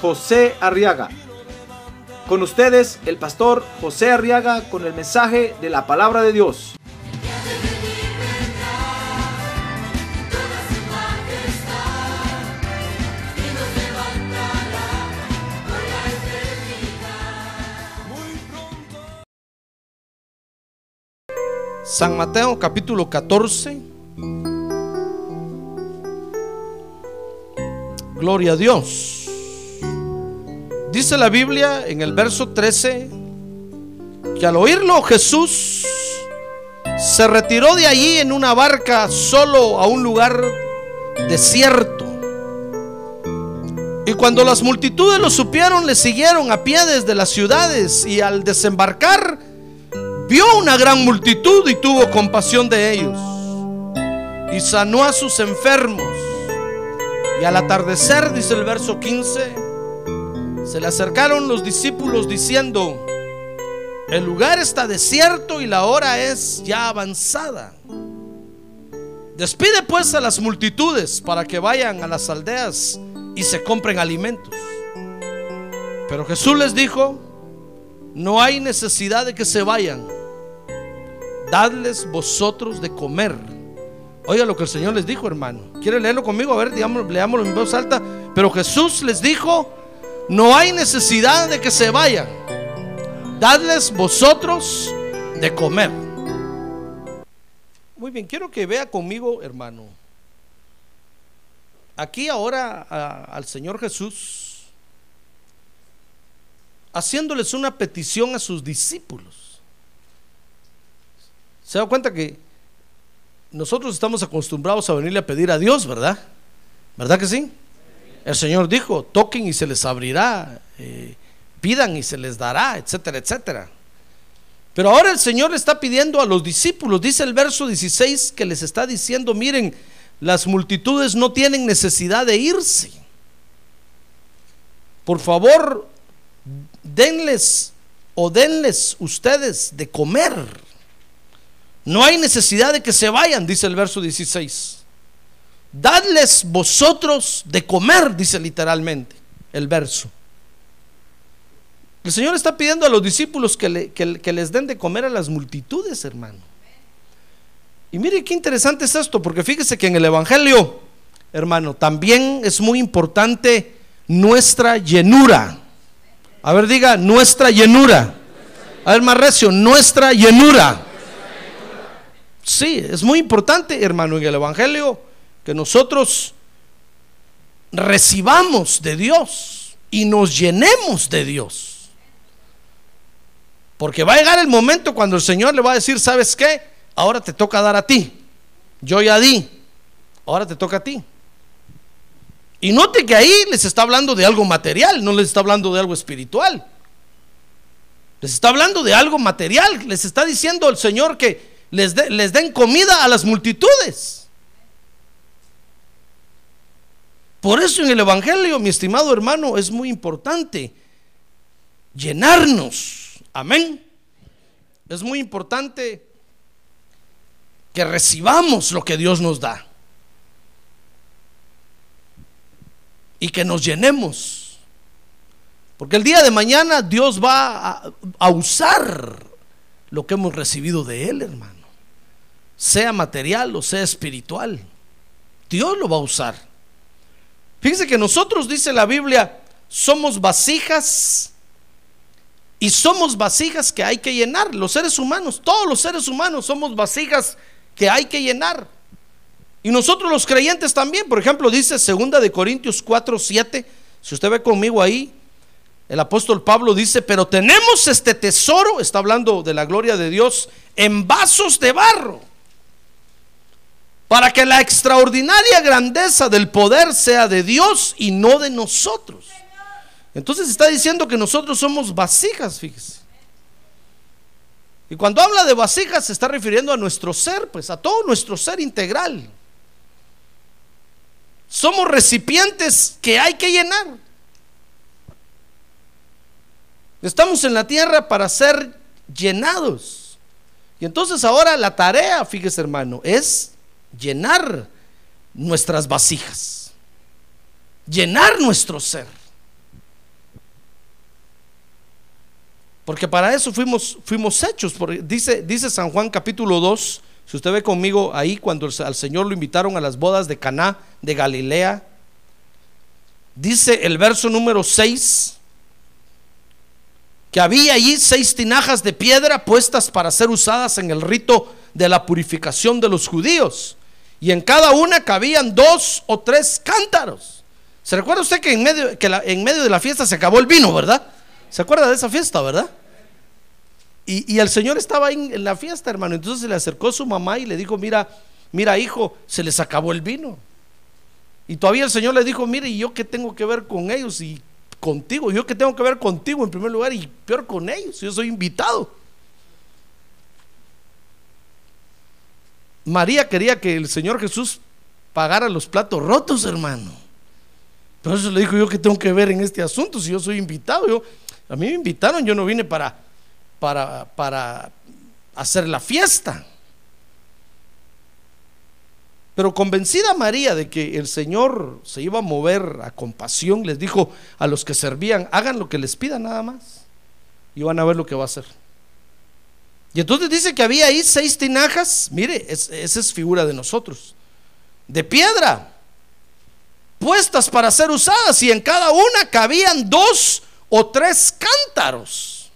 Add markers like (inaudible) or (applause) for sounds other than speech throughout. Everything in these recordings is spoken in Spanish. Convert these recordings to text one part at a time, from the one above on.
José Arriaga. Con ustedes, el pastor José Arriaga con el mensaje de la palabra de Dios. San Mateo capítulo 14. Gloria a Dios. Dice la Biblia en el verso 13 que al oírlo Jesús se retiró de allí en una barca solo a un lugar desierto. Y cuando las multitudes lo supieron, le siguieron a pie desde las ciudades y al desembarcar, vio una gran multitud y tuvo compasión de ellos. Y sanó a sus enfermos. Y al atardecer, dice el verso 15, se le acercaron los discípulos diciendo, el lugar está desierto y la hora es ya avanzada. Despide pues a las multitudes para que vayan a las aldeas y se compren alimentos. Pero Jesús les dijo, no hay necesidad de que se vayan. Dadles vosotros de comer. Oiga lo que el Señor les dijo, hermano. ¿Quiere leerlo conmigo? A ver, digamos, leámoslo en voz alta. Pero Jesús les dijo, no hay necesidad de que se vayan. Dadles vosotros de comer. Muy bien, quiero que vea conmigo, hermano. Aquí ahora al Señor Jesús haciéndoles una petición a sus discípulos. Se da cuenta que nosotros estamos acostumbrados a venirle a pedir a Dios, ¿verdad? ¿Verdad que sí? El Señor dijo, toquen y se les abrirá, eh, pidan y se les dará, etcétera, etcétera. Pero ahora el Señor está pidiendo a los discípulos, dice el verso 16, que les está diciendo, miren, las multitudes no tienen necesidad de irse. Por favor, denles o denles ustedes de comer. No hay necesidad de que se vayan, dice el verso 16. Dadles vosotros de comer, dice literalmente el verso. El Señor está pidiendo a los discípulos que, le, que, que les den de comer a las multitudes, hermano. Y mire qué interesante es esto, porque fíjese que en el Evangelio, hermano, también es muy importante nuestra llenura. A ver, diga, nuestra llenura. A ver, más recio, nuestra llenura. Sí, es muy importante, hermano, en el Evangelio que nosotros recibamos de Dios y nos llenemos de Dios. Porque va a llegar el momento cuando el Señor le va a decir, ¿sabes qué? Ahora te toca dar a ti. Yo ya di. Ahora te toca a ti. Y note que ahí les está hablando de algo material, no les está hablando de algo espiritual. Les está hablando de algo material. Les está diciendo el Señor que les, les den comida a las multitudes. Por eso en el Evangelio, mi estimado hermano, es muy importante llenarnos. Amén. Es muy importante que recibamos lo que Dios nos da. Y que nos llenemos. Porque el día de mañana Dios va a, usar lo que hemos recibido de Él, hermano. Sea material o sea espiritual. Dios lo va a usar. Fíjese que nosotros, dice la Biblia, somos vasijas y somos vasijas que hay que llenar. Los seres humanos, todos los seres humanos somos vasijas que hay que llenar. Y nosotros los creyentes también, por ejemplo, dice segunda de Corintios 4, 7, si usted ve conmigo ahí, el apóstol Pablo dice, pero tenemos este tesoro, está hablando de la gloria de Dios, en vasos de barro, para que la extraordinaria grandeza del poder sea de Dios y no de nosotros. Entonces está diciendo que nosotros somos vasijas, fíjese. Y cuando habla de vasijas se está refiriendo a nuestro ser, pues a todo nuestro ser integral. Somos recipientes que hay que llenar. Estamos en la tierra para ser llenados. Y entonces ahora la tarea, fíjese hermano, es llenar nuestras vasijas. Llenar nuestro ser. Porque para eso fuimos, fuimos hechos. Porque dice, dice San Juan capítulo 2, si usted ve conmigo ahí cuando al Señor lo invitaron a las bodas de Caná de Galilea, dice el verso número 6 que había allí seis tinajas de piedra puestas para ser usadas en el rito de la purificación de los judíos. Y en cada una cabían dos o tres cántaros. ¿Se recuerda usted que en medio, que en medio de la fiesta se acabó el vino, verdad? ¿Se acuerda de esa fiesta, verdad? Y, el Señor estaba ahí en, la fiesta, hermano. Entonces se le acercó su mamá y le dijo, mira, mira hijo, se les acabó el vino. Y todavía el Señor le dijo, mire, ¿y yo qué tengo que ver con ellos? Y contigo. Yo que tengo que ver contigo en primer lugar y peor con ellos. Yo soy invitado. María quería que el Señor Jesús pagara los platos rotos, hermano. Eso le dijo yo que tengo que ver en este asunto si yo soy invitado. Yo, a mí me invitaron, yo no vine para, para, para hacer la fiesta. Pero convencida María de que el Señor se iba a mover a compasión, les dijo a los que servían, hagan lo que les pida nada más. Y van a ver lo que va a hacer. Y entonces dice que había ahí seis tinajas, mire, esa es figura de nosotros, de piedra, puestas para ser usadas y en cada una cabían dos o tres cántaros.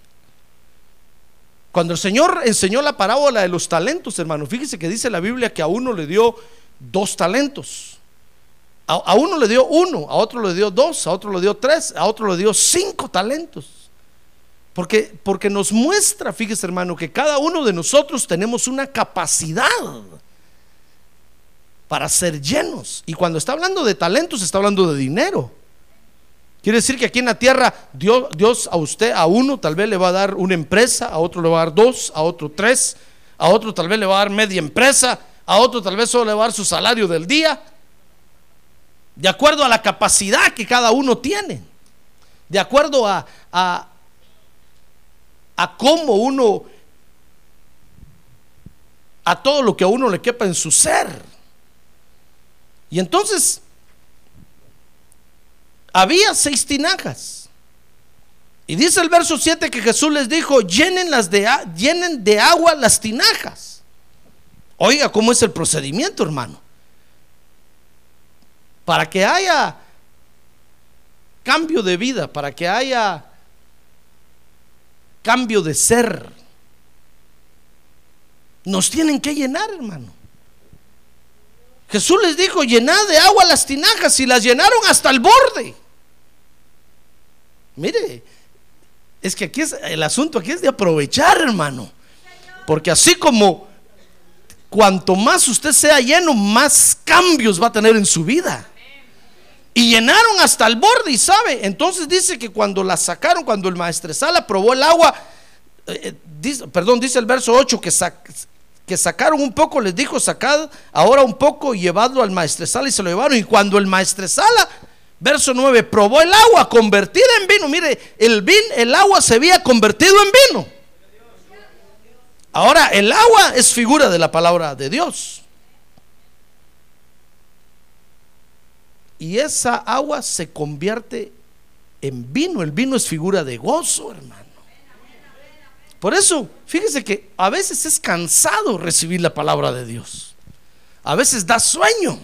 Cuando el Señor enseñó la parábola de los talentos, hermano, fíjese que dice la Biblia que a uno le dio dos talentos. A, uno le dio uno, a otro le dio dos, a otro le dio tres, a otro le dio cinco talentos. Porque, porque nos muestra, fíjese hermano, que cada uno de nosotros tenemos una capacidad para ser llenos. Y cuando está hablando de talentos, está hablando de dinero. Quiere decir que aquí en la tierra Dios, Dios, a usted, a uno tal vez le va a dar una empresa, a otro le va a dar dos, a otro tres, a otro tal vez le va a dar media empresa, a otro tal vez solo le va a dar su salario del día, de acuerdo a la capacidad que cada uno tiene, de acuerdo a, a, a cómo uno, a todo lo que a uno le quepa en su ser. Y entonces, había seis tinajas. Y dice el verso 7 que Jesús les dijo, llenen, las de, llenen de agua las tinajas. Oiga, ¿cómo es el procedimiento, hermano? Para que haya cambio de vida, para que haya cambio de ser, nos tienen que llenar, hermano. Jesús les dijo, llenad de agua las tinajas y las llenaron hasta el borde. Mire, es que aquí es el asunto aquí es de aprovechar, hermano. Porque así como cuanto más usted sea lleno, más cambios va a tener en su vida. Y llenaron hasta el borde, y sabe, entonces dice que cuando la sacaron, cuando el maestresala probó el agua, eh, eh, perdón, dice el verso 8 que, que sacaron un poco, les dijo, sacad ahora un poco llevadlo al maestresala y se lo llevaron. Y cuando el maestresala, verso 9, probó el agua convertida en vino, mire, el, vin, el agua se había convertido en vino. Ahora, el agua es figura de la palabra de Dios. Y esa agua se convierte en vino. El vino es figura de gozo, hermano. Por eso, fíjese que a veces es cansado recibir la palabra de Dios. A veces da sueño.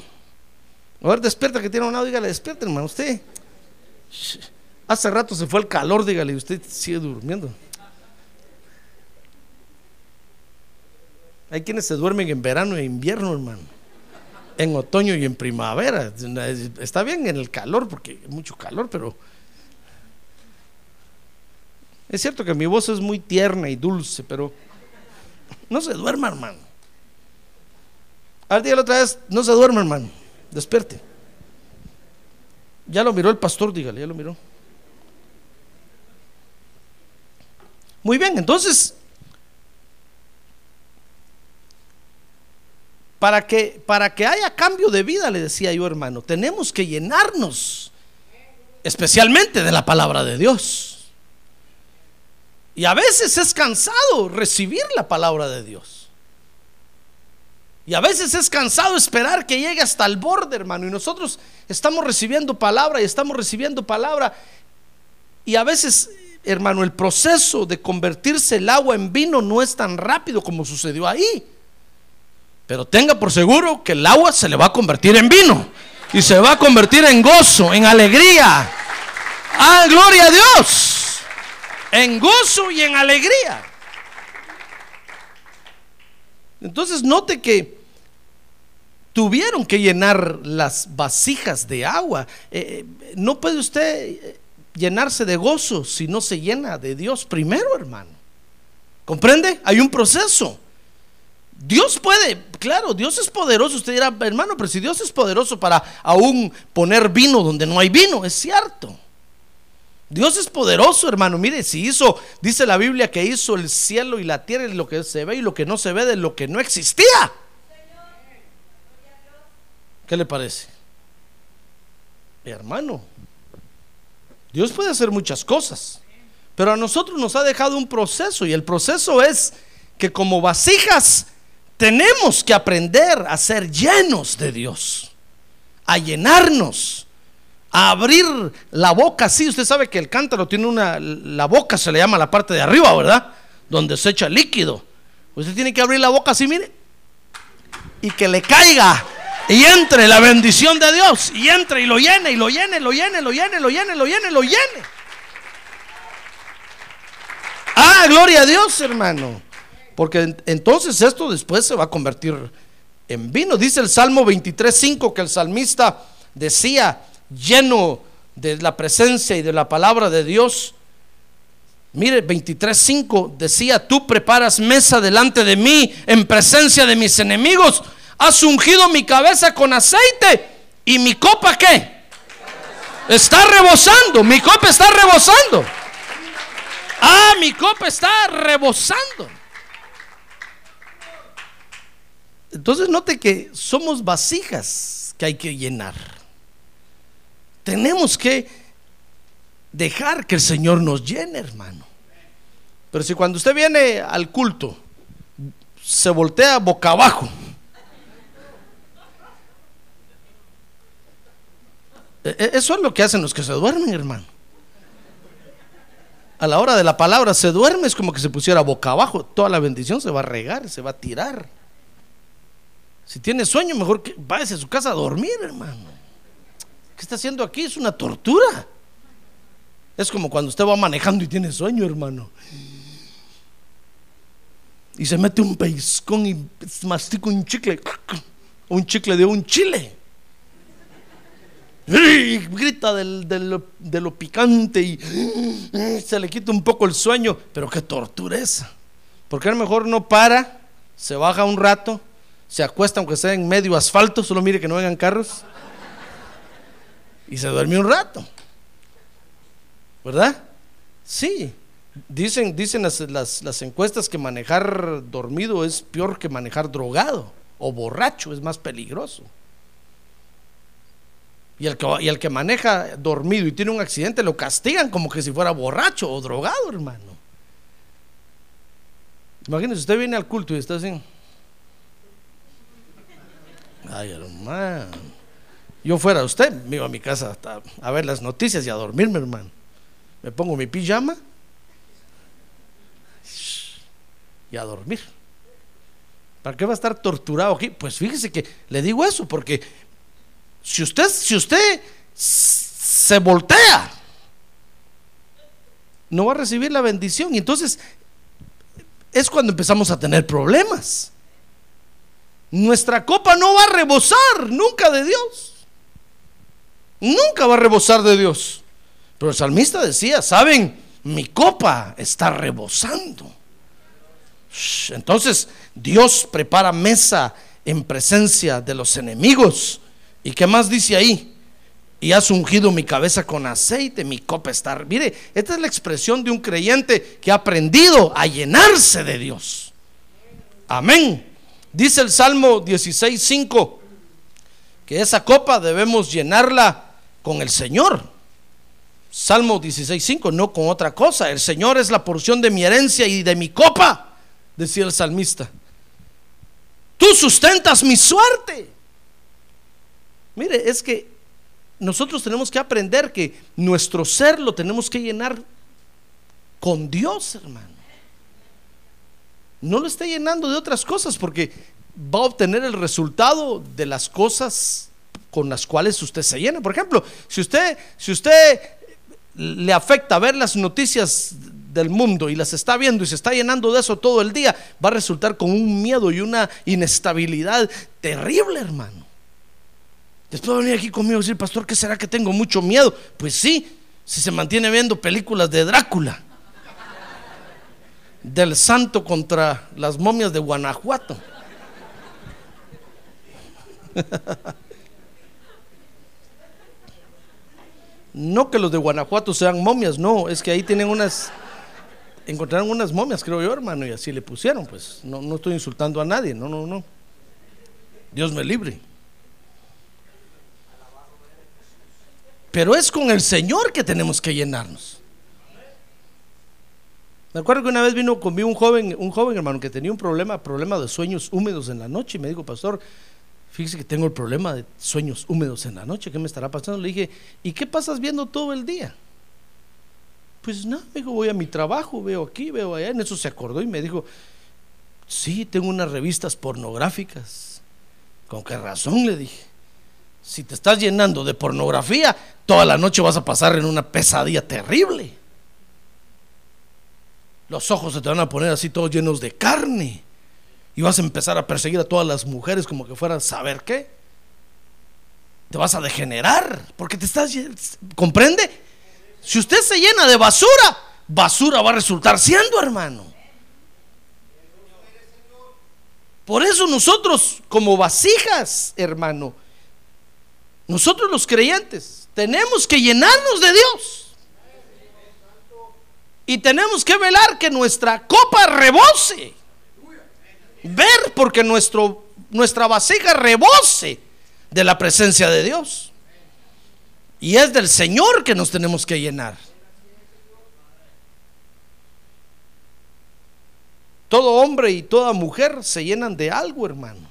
A ver, despierta que tiene un lado, dígale, despierta, hermano. Usted, hace rato se fue el calor, dígale, usted sigue durmiendo. Hay quienes se duermen en verano e invierno, hermano en otoño y en primavera. Está bien en el calor, porque hay mucho calor, pero... Es cierto que mi voz es muy tierna y dulce, pero no se duerma, hermano. Al día de la otra vez, no se duerma, hermano. Despierte. Ya lo miró el pastor, dígale, ya lo miró. Muy bien, entonces para que, para que haya cambio de vida, le decía yo hermano, tenemos que llenarnos especialmente de la palabra de Dios. Y a veces es cansado recibir la palabra de Dios. Y a veces es cansado esperar que llegue hasta el borde, hermano. Y nosotros estamos recibiendo palabra y estamos recibiendo palabra. Y a veces, hermano, el proceso de convertirse el agua en vino no es tan rápido como sucedió ahí. Pero tenga por seguro que el agua se le va a convertir en vino. Y se va a convertir en gozo, en alegría. ¡Ah, gloria a Dios! en gozo y en alegría. Entonces note que tuvieron que llenar las vasijas de agua. Eh, eh, no puede usted llenarse de gozo si no se llena de Dios primero, hermano. ¿Comprende? Hay un proceso. Dios puede, claro, Dios es poderoso. Usted dirá, hermano, pero si Dios es poderoso para aún poner vino donde no hay vino, es cierto. Dios es poderoso, hermano. Mire, si hizo, dice la Biblia que hizo el cielo y la tierra, y lo que se ve y lo que no se ve, de lo que no existía. ¿Qué le parece? Hermano, Dios puede hacer muchas cosas, pero a nosotros nos ha dejado un proceso y el proceso es que como vasijas tenemos que aprender a ser llenos de Dios, a llenarnos a abrir la boca sí Usted sabe que el cántaro tiene una, la boca se le llama la parte de arriba, ¿verdad? Donde se echa líquido. Usted tiene que abrir la boca así, mire, y que le caiga y entre la bendición de Dios y entre y lo llene y lo llene, lo llene, lo llene, lo llene, lo llene, lo llene. Ah, gloria a Dios, hermano. Porque entonces esto después se va a convertir en vino. Dice el Salmo 23:5 que el salmista decía, lleno de la presencia y de la palabra de Dios. Mire, 23.5 decía, tú preparas mesa delante de mí en presencia de mis enemigos. Has ungido mi cabeza con aceite y mi copa qué? Está rebosando, mi copa está rebosando. Ah, mi copa está rebosando. Entonces note que somos vasijas que hay que llenar. Tenemos que dejar que el Señor nos llene, hermano. Pero si cuando usted viene al culto, se voltea boca abajo, e, e, eso es lo que hacen los que se duermen, hermano. A la hora de la palabra se duerme, es como que se pusiera boca abajo. Toda la bendición se va a regar, se va a tirar. Si tiene sueño, mejor que váyase a su casa a dormir, hermano. ¿Qué está haciendo aquí? Es una tortura. Es como cuando usted va manejando y tiene sueño, hermano. Y se mete un peiscón y mastica un chicle. Un chicle de un chile. Y grita de lo picante y se le quita un poco el sueño. Pero qué tortura esa. Porque a lo mejor no para, se baja un rato, se acuesta aunque sea en medio asfalto, solo mire que no vengan carros y se duerme un rato. ¿Verdad? Sí. Dicen, dicen las, encuestas que manejar dormido es peor que manejar drogado o borracho, es más peligroso. Y el, que, y el que maneja dormido y tiene un accidente lo castigan como que si fuera borracho o drogado, hermano. Imagínese, usted viene al culto y está así. Ay, hermano yo fuera usted, me iba a mi casa a ver las noticias y a dormirme, hermano. Me pongo mi pijama y a dormir. ¿Para qué va a estar torturado aquí? Pues fíjese que le digo eso, porque si usted, si usted se voltea, no va a recibir la bendición. Y entonces es cuando empezamos a tener problemas. Nuestra copa no va a rebosar nunca de Dios. Nunca va a rebosar de Dios. Pero el salmista decía, ¿saben? Mi copa está rebosando. Entonces Dios prepara mesa en presencia de los enemigos. ¿Y qué más dice ahí? y has ungido mi cabeza con aceite, mi copa está. Mire, esta es la expresión de un creyente que ha aprendido a llenarse de Dios. Amén. Dice el Salmo 16:5 que esa copa debemos llenarla con el Señor. Salmo 16:5, no con otra cosa. El Señor es la porción de mi herencia y de mi copa, decía el salmista. Tú sustentas mi suerte. Mire, es que nosotros tenemos que aprender que nuestro ser lo tenemos que llenar con Dios, hermano. No lo está llenando de otras cosas porque va a obtener el resultado de las cosas con las cuales usted se llena. Por ejemplo, si usted, si usted le afecta ver las noticias del mundo y las está viendo y se está llenando de eso todo el día, va a resultar con un miedo y una inestabilidad terrible, hermano. Después va a venir aquí conmigo y decir, pastor, ¿qué será que tengo mucho miedo? Pues sí, si se mantiene viendo películas de Drácula, del santo contra las momias de Guanajuato. No que los de Guanajuato sean momias, no, es que ahí tienen unas, encontraron unas momias, creo yo, hermano, y así le pusieron, pues, no, no estoy insultando a nadie, no, no, no. Dios me libre. Pero es con el Señor que tenemos que llenarnos. Me acuerdo que una vez vino conmigo un joven, un joven hermano que tenía un problema, problema de sueños húmedos en la noche y me dijo, pastor, fíjese que tengo el problema de sueños húmedos en la noche, ¿qué me estará pasando? Le dije, ¿y qué pasas viendo todo el día? Pues nada, me dijo, voy a mi trabajo, veo aquí, veo allá. En eso se acordó y me dijo, sí, tengo unas revistas pornográficas. ¿Con qué razón? Le dije. Si te estás llenando de pornografía, toda la noche vas a pasar en una pesadilla terrible. Los ojos se te van a poner así todos llenos de carne. Y vas a empezar a perseguir a todas las mujeres como que fueran saber qué. Te vas a degenerar porque te estás... ¿Comprende? Si usted se llena de basura, basura va a resultar siendo, hermano. Por eso nosotros como vasijas, hermano, nosotros los creyentes tenemos que llenarnos de Dios. Y tenemos que velar que nuestra copa rebose. Ver porque nuestro, nuestra vasija rebose de la presencia de Dios. Y es del Señor que nos tenemos que llenar. Todo hombre y toda mujer se llenan de algo, hermano.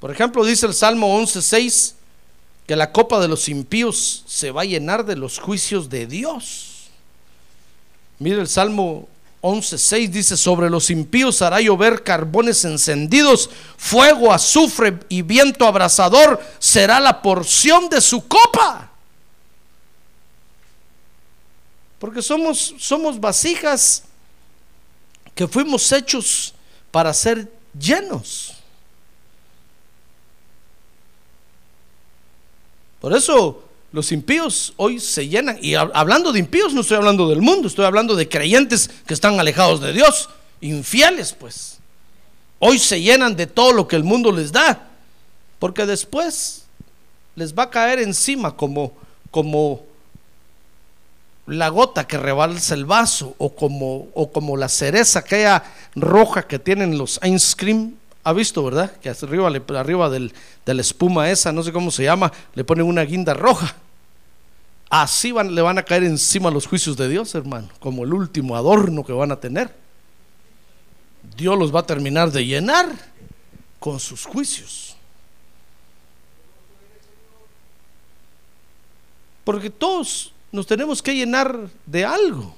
Por ejemplo, dice el Salmo 11:6 que la copa de los impíos se va a llenar de los juicios de Dios. Mire el Salmo 11.6 dice, sobre los impíos hará llover carbones encendidos, fuego, azufre y viento abrasador será la porción de su copa. Porque somos, somos vasijas que fuimos hechos para ser llenos. Por eso los impíos hoy se llenan. Y hablando de impíos, no estoy hablando del mundo, estoy hablando de creyentes que están alejados de Dios, infieles pues. Hoy se llenan de todo lo que el mundo les da, porque después les va a caer encima como, como la gota que rebalsa el vaso o como, o como la cereza aquella roja que tienen los ice cream ha visto, ¿verdad? Que arriba, arriba del, de la espuma esa, no sé cómo se llama, le ponen una guinda roja. Así van, le van a caer encima los juicios de Dios, hermano, como el último adorno que van a tener. Dios los va a terminar de llenar con sus juicios. Porque todos nos tenemos que llenar de algo.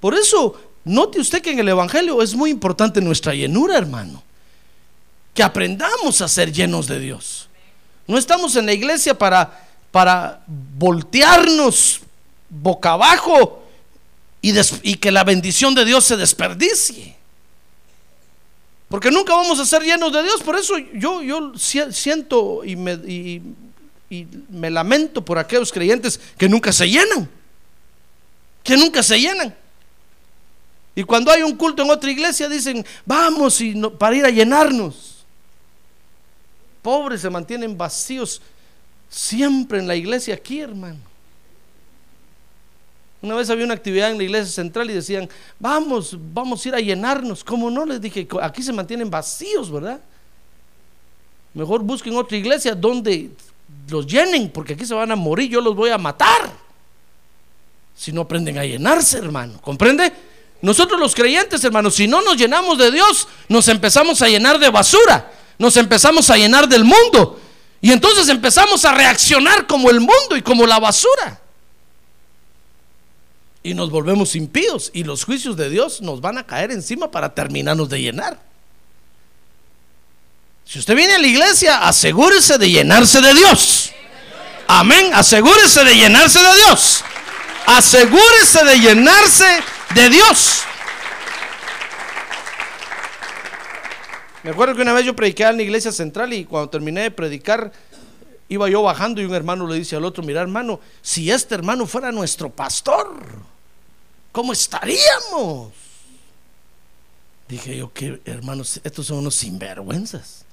Por eso, note usted que en el Evangelio es muy importante nuestra llenura, hermano. Que aprendamos a ser llenos de Dios. No estamos en la iglesia para para voltearnos boca abajo y, que la bendición de Dios se desperdicie. Porque nunca vamos a ser llenos de Dios. Por eso yo, yo siento y me, y me lamento por aquellos creyentes que nunca se llenan. Que nunca se llenan. Y cuando hay un culto en otra iglesia dicen, vamos y para ir a llenarnos. Pobres se mantienen vacíos Siempre en la iglesia aquí, hermano. Una vez había una actividad en la iglesia central y decían, vamos, vamos a ir a llenarnos. ¿Cómo no? Les dije, aquí se mantienen vacíos, ¿verdad? Mejor busquen otra iglesia donde los llenen, porque aquí se van a morir, yo los voy a matar. Si no aprenden a llenarse, hermano. ¿Comprende? Nosotros los creyentes, hermanos, si no nos llenamos de Dios, nos empezamos a llenar de basura, nos empezamos a llenar del mundo. Y entonces empezamos a reaccionar como el mundo y como la basura. Y nos volvemos impíos y los juicios de Dios nos van a caer encima para terminarnos de llenar. Si usted viene a la iglesia, asegúrese de llenarse de Dios. Amén. Asegúrese de llenarse de Dios. Asegúrese de llenarse de Dios. Me acuerdo que una vez yo prediqué en la iglesia central y cuando terminé de predicar, iba yo bajando y un hermano le dice al otro, mira hermano, si este hermano fuera nuestro pastor, ¿cómo estaríamos? Dije yo, que hermanos, estos son unos sinvergüenzas.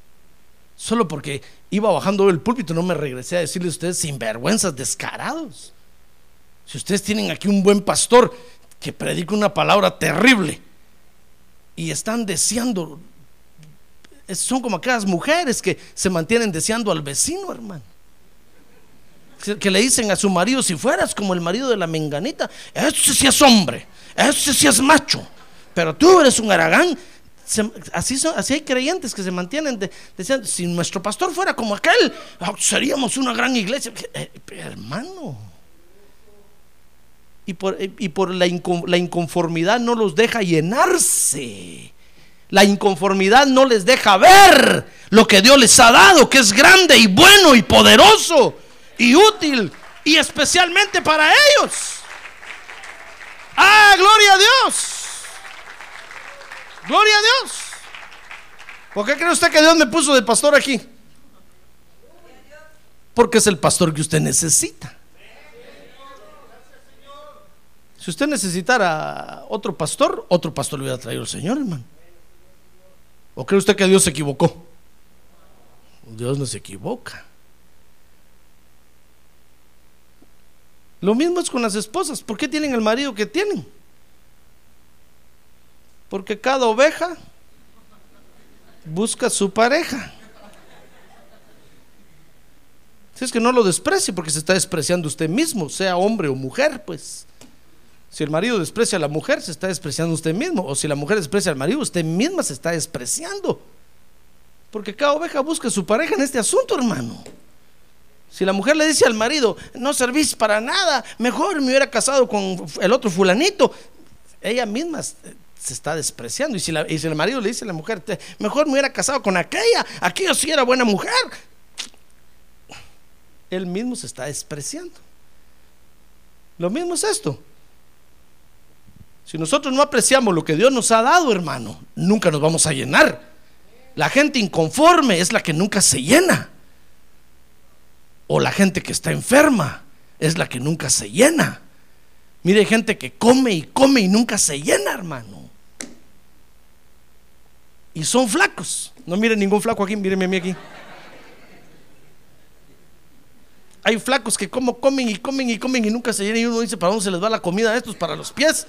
Solo porque iba bajando el púlpito no me regresé a decirle a ustedes sinvergüenzas, descarados. Si ustedes tienen aquí un buen pastor que predica una palabra terrible y están deseando son como aquellas mujeres que se mantienen deseando al vecino, hermano. Que le dicen a su marido, si fueras como el marido de la menganita, ese sí es hombre, ese sí es macho, pero tú eres un aragán. así, son, así hay creyentes que se mantienen deseando, si nuestro pastor fuera como aquel, ah, seríamos una gran iglesia. Eh, hermano. Y por, y por la inconformidad no los deja llenarse la inconformidad no les deja ver lo que Dios les ha dado, que es grande y bueno y poderoso y útil y especialmente para ellos. Ah, gloria a Dios. Gloria a Dios. ¿Por qué cree usted que Dios me puso de pastor aquí? Porque es el pastor que usted necesita. Si usted necesitara otro pastor, otro pastor le hubiera traído el Señor, hermano. ¿O cree usted que Dios se equivocó? Dios no se equivoca. Lo mismo es con las esposas. ¿Por qué tienen el marido que tienen? Porque cada oveja busca su pareja. Si es que no lo desprecie porque se está despreciando usted mismo, sea hombre o mujer, pues. Si el marido desprecia a la mujer, se está despreciando usted mismo. O si la mujer desprecia al marido, usted misma se está despreciando. Porque cada oveja busca a su pareja en este asunto, hermano. Si la mujer le dice al marido, no servís para nada, mejor me hubiera casado con el otro fulanito, ella misma se está despreciando. Y si, el marido le dice a la mujer, mejor me hubiera casado con aquella, aquella sí era buena mujer, él mismo se está despreciando. Lo mismo es esto. Si nosotros no apreciamos lo que Dios nos ha dado, hermano, nunca nos vamos a llenar. La gente inconforme es la que nunca se llena. O la gente que está enferma es la que nunca se llena. Mire, hay gente que come y come y nunca se llena, hermano. Y son flacos. No miren ningún flaco aquí, mírenme a mí aquí. Hay flacos que como comen y comen y comen y nunca se llenan y uno dice, ¿para dónde se les va la comida a estos? Para los pies.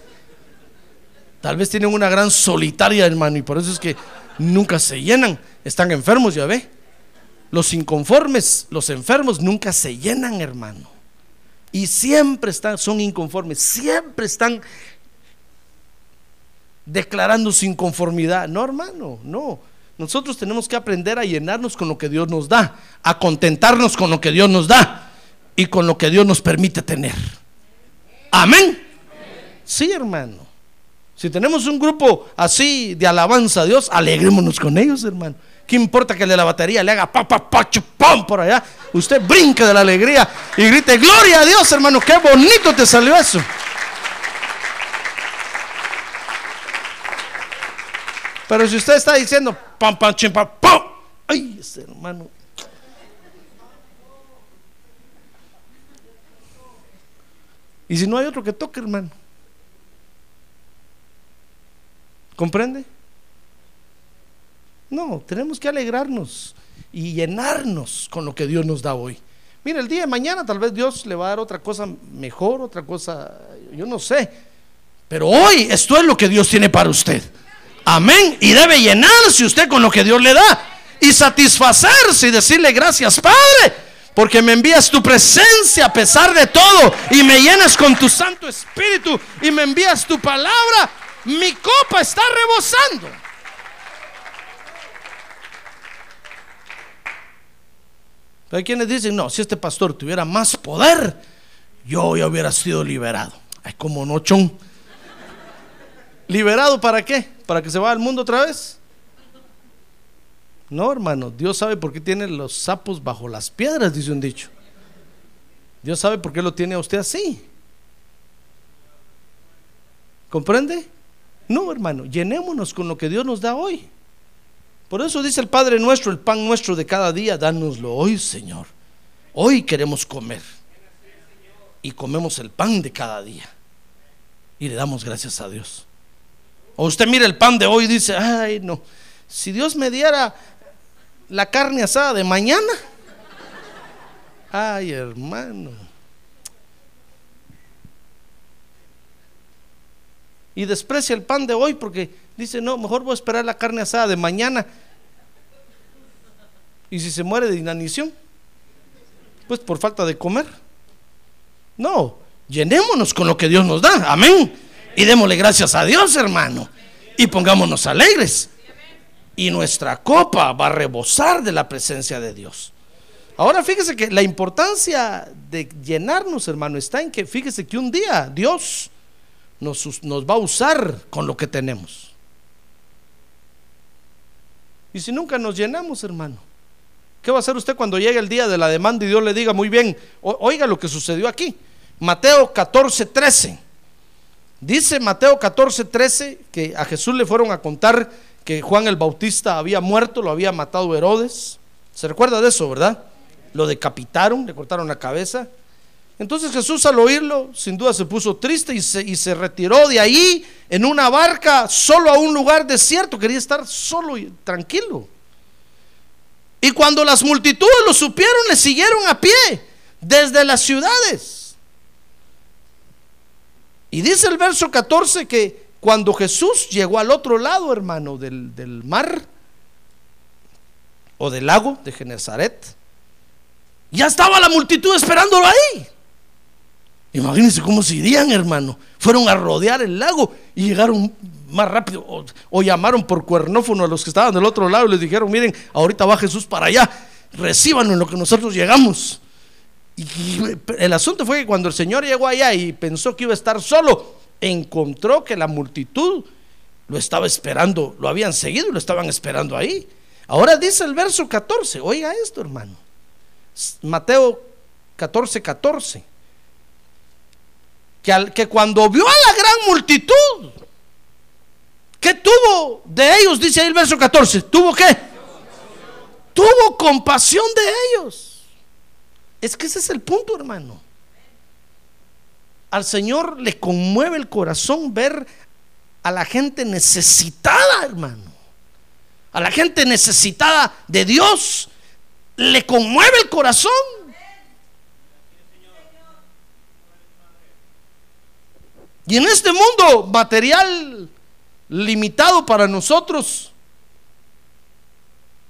Tal vez tienen una gran solitaria, hermano, y por eso es que nunca se llenan. Están enfermos, ya ve. Los inconformes, los enfermos nunca se llenan, hermano. Y siempre están, son inconformes, siempre están declarando su inconformidad. No, hermano, no. Nosotros tenemos que aprender a llenarnos con lo que Dios nos da, a contentarnos con lo que Dios nos da y con lo que Dios nos permite tener. Amén. Sí, hermano. Si tenemos un grupo así de alabanza a Dios, alegrémonos con ellos, hermano. ¿Qué importa que el de la batería le haga pa, pa, pa, chupón por allá? Usted brinca de la alegría y grite, gloria a Dios, hermano, qué bonito te salió eso. Pero si usted está diciendo, pam, pam, chim, pam, pam, ay, ese hermano. Y si no hay otro que toque, hermano. ¿Comprende? No, tenemos que alegrarnos y llenarnos con lo que Dios nos da hoy. Mire, el día de mañana tal vez Dios le va a dar otra cosa mejor, otra cosa, yo no sé. Pero hoy esto es lo que Dios tiene para usted. Amén. Y debe llenarse usted con lo que Dios le da. Y satisfacerse y decirle gracias, Padre, porque me envías tu presencia a pesar de todo. Y me llenas con tu Santo Espíritu. Y me envías tu palabra. Mi copa está rebosando. Hay quienes dicen, no, si este pastor tuviera más poder, yo ya hubiera sido liberado. Ay, como no, chon. ¿Liberado para qué? ¿Para que se vaya al mundo otra vez? No, hermano, Dios sabe por qué tiene los sapos bajo las piedras, dice un dicho. Dios sabe por qué lo tiene a usted así. ¿Comprende? No, hermano, llenémonos con lo que Dios nos da hoy. Por eso dice el Padre nuestro, el pan nuestro de cada día, dánoslo hoy, Señor. Hoy queremos comer. Y comemos el pan de cada día. Y le damos gracias a Dios. O usted mira el pan de hoy y dice, ay no, si Dios me diera la carne asada de mañana. Ay, hermano. Y desprecia el pan de hoy porque Dice, no, mejor voy a esperar la carne asada de mañana. ¿Y si se muere de inanición? Pues por falta de comer. No, llenémonos con lo que Dios nos da. Amén. Y démosle gracias a Dios, hermano. Y pongámonos alegres. Y nuestra copa va a rebosar de la presencia de Dios. Ahora fíjese que la importancia de llenarnos, hermano, está en que fíjese que un día Dios nos, va a usar con lo que tenemos. Y si nunca nos llenamos, hermano, ¿qué va a hacer usted cuando llegue el día de la demanda y Dios le diga, muy bien, oiga lo que sucedió aquí? Mateo 14, 13. Dice Mateo 14, 13 que a Jesús le fueron a contar que Juan el Bautista había muerto, lo había matado Herodes. ¿Se recuerda de eso, verdad? Lo decapitaron, le cortaron la cabeza. Entonces Jesús al oírlo, sin duda se puso triste y se, y se, retiró de ahí en una barca solo a un lugar desierto. Quería estar solo y tranquilo. Y cuando las multitudes lo supieron, le siguieron a pie desde las ciudades. Y dice el verso 14 que cuando Jesús llegó al otro lado, hermano, del, del mar o del lago de Genezaret, ya estaba la multitud esperándolo ahí. Imagínense cómo se irían, hermano. Fueron a rodear el lago y llegaron más rápido. O, llamaron por cuernófono a los que estaban del otro lado y les dijeron, miren, ahorita va Jesús para allá. Recíbanos en lo que nosotros llegamos. Y el asunto fue que cuando el Señor llegó allá y pensó que iba a estar solo, encontró que la multitud lo estaba esperando, lo habían seguido y lo estaban esperando ahí. Ahora dice el verso 14, oiga esto hermano. Mateo 14, 14 que, cuando vio a la gran multitud, ¿qué tuvo de ellos? Dice ahí el verso 14. ¿Tuvo qué? Tuvo compasión de ellos. Es que ese es el punto, hermano. Al Señor le conmueve el corazón ver a la gente necesitada, hermano. A la gente necesitada de Dios. Le conmueve el corazón. Y en este mundo material limitado para nosotros,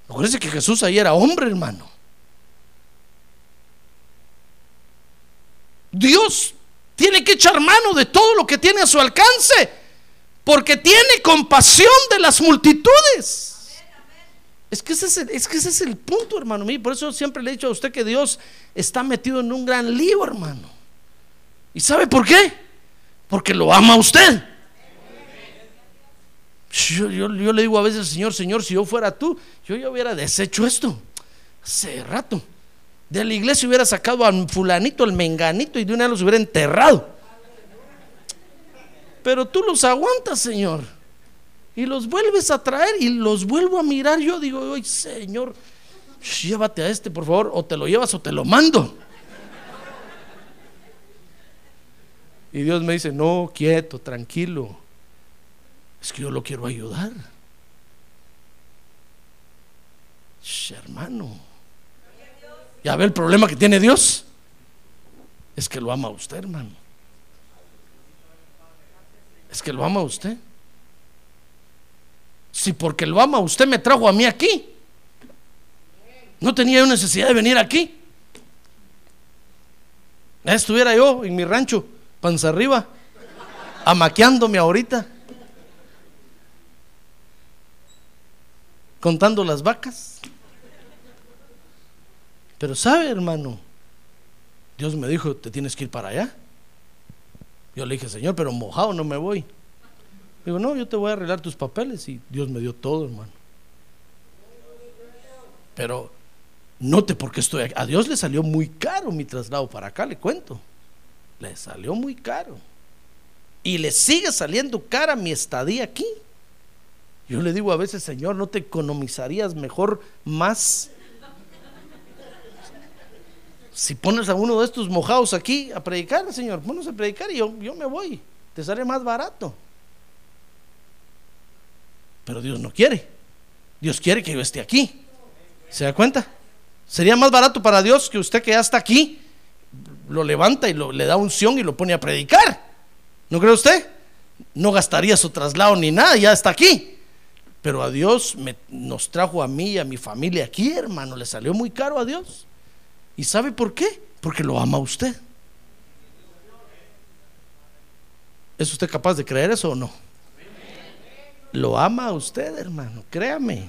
acuérdense que Jesús ahí era hombre, hermano. Dios tiene que echar mano de todo lo que tiene a su alcance, porque tiene compasión de las multitudes. Es que, ese es, el, punto, hermano mío. Por eso siempre le he dicho a usted que Dios está metido en un gran lío, hermano. ¿Y sabe por qué? Porque lo ama usted. Yo, le digo a veces, Señor, Señor, si yo fuera tú, yo ya hubiera deshecho esto hace rato. De la iglesia hubiera sacado a fulanito, el menganito, y de una vez los hubiera enterrado. Pero tú los aguantas, Señor. Y los vuelves a traer y los vuelvo a mirar. Yo digo, ay, Señor, llévate a este, por favor, o te lo llevas o te lo mando. Y Dios me dice, no, quieto, tranquilo. Es que yo lo quiero ayudar. hermano. ¿Ya ve el problema que tiene Dios? Es que lo ama a usted, hermano. Es que lo ama a usted. Si porque lo ama usted me trajo a mí aquí. No tenía yo necesidad de venir aquí. Estuviera yo en mi rancho, panza arriba, amaqueándome ahorita. Contando las vacas. Pero sabe, hermano, Dios me dijo, te tienes que ir para allá. Yo le dije, Señor, pero mojado no me voy. Digo, no, yo te voy a arreglar tus papeles y Dios me dio todo, hermano. Pero note porque estoy aquí. A Dios le salió muy caro mi traslado para acá, le cuento. Le salió muy caro. Y le sigue saliendo cara mi estadía aquí. Yo le digo a veces, Señor, ¿no te economizarías mejor más si pones a uno de estos mojados aquí a predicar, Señor, ponos a predicar y yo, yo me voy, te sale más barato. Pero Dios no quiere. Dios quiere que yo esté aquí. ¿Se da cuenta? Sería más barato para Dios que usted que ya está aquí, lo levanta y le da unción y lo pone a predicar. ¿No cree usted? No gastaría su traslado ni nada, ya está aquí. Pero a Dios me, nos trajo a mí y a mi familia aquí, hermano. Le salió muy caro a Dios. ¿Y sabe por qué? Porque lo ama usted. ¿Es usted capaz de creer eso o no? Lo ama a usted, hermano, créame.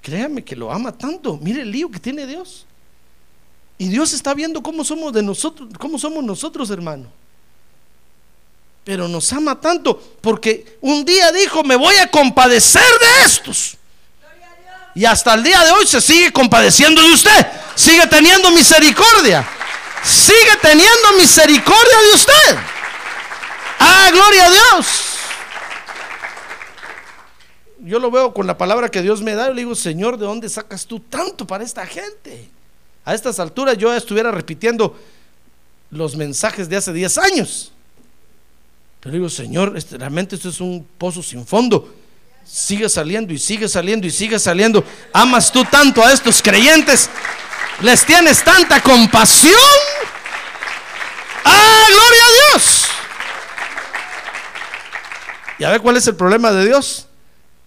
Créame que lo ama tanto. Mire el lío que tiene Dios. Y Dios está viendo cómo somos de nosotros, cómo somos nosotros, hermano. Pero nos ama tanto porque un día dijo, "Me voy a compadecer de estos." Y hasta el día de hoy se sigue compadeciendo de usted. Sigue teniendo misericordia. Sigue teniendo misericordia de usted. Ah, gloria a Dios. Yo lo veo con la palabra que Dios me da. Y le digo, Señor, ¿de dónde sacas tú tanto para esta gente? A estas alturas yo estuviera repitiendo los mensajes de hace 10 años. Pero digo, Señor, este, realmente esto es un pozo sin fondo sigue saliendo y sigue saliendo y sigue saliendo. Amas tú tanto a estos creyentes, les tienes tanta compasión. ¡Ah, gloria a Dios! ¿Ya ve cuál es el problema de Dios?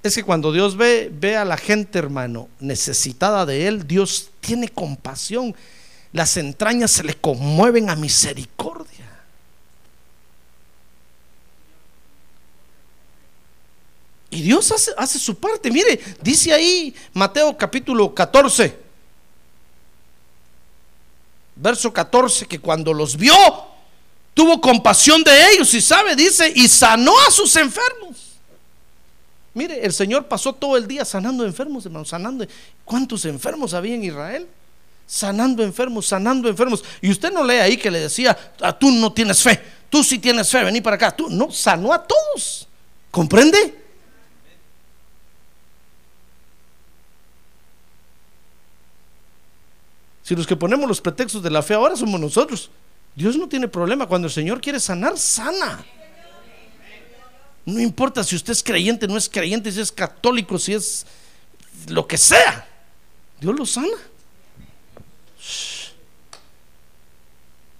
Es que cuando Dios ve, ve a la gente, hermano, necesitada de Él, Dios tiene compasión. Las entrañas se le conmueven a misericordia. Y Dios hace, hace su parte. Mire, dice ahí Mateo capítulo 14, verso 14, que cuando los vio, tuvo compasión de ellos y sabe, dice, y sanó a sus enfermos. Mire, el Señor pasó todo el día sanando enfermos, hermanos, sanando. ¿Cuántos enfermos había en Israel? Sanando enfermos, sanando enfermos. Y usted no lee ahí que le decía, ah, tú no tienes fe, tú sí tienes fe, vení para acá. Tú no, sanó a todos. ¿Comprende? Si los que ponemos los pretextos de la fe ahora somos nosotros, Dios no tiene problema. Cuando el Señor quiere sanar, sana. No importa si usted es creyente, no es creyente, si es católico, si es lo que sea. Dios lo sana.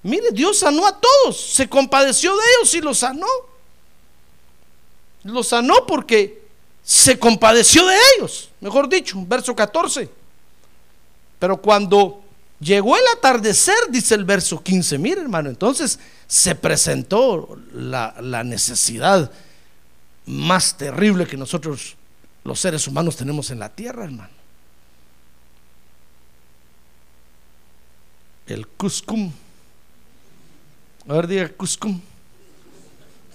Mire, Dios sanó a todos, se compadeció de ellos y los sanó. Los sanó porque se compadeció de ellos, mejor dicho, verso 14. Pero cuando Llegó el atardecer, dice el verso 15. Mire, hermano, entonces se presentó la, la, necesidad más terrible que nosotros, los seres humanos, tenemos en la tierra, hermano. El cuscum. A ver, diga cuscum,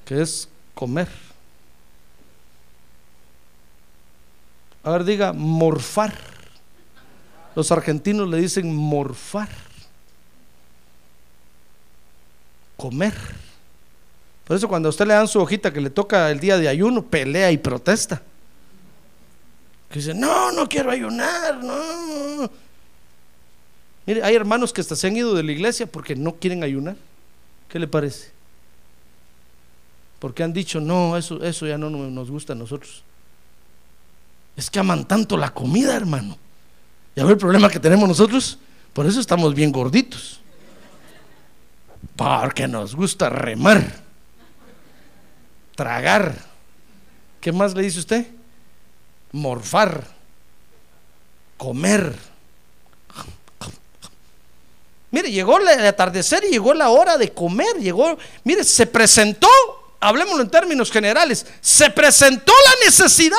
que es comer. A ver, diga morfar. Los argentinos le dicen morfar, comer. Por eso cuando a usted le dan su hojita que le toca el día de ayuno, pelea y protesta. Que dice, no, no quiero ayunar, no. Mire, hay hermanos que hasta se han ido de la iglesia porque no quieren ayunar. ¿Qué le parece? Porque han dicho, no, eso, eso ya no nos gusta a nosotros. Es que aman tanto la comida, hermano. ¿Ya ve el problema que tenemos nosotros? Por eso estamos bien gorditos. Porque nos gusta remar, tragar. ¿Qué más le dice usted? Morfar, comer. Mire, llegó el atardecer y llegó la hora de comer. Llegó, mire, se presentó, hablemoslo en términos generales, se presentó la necesidad.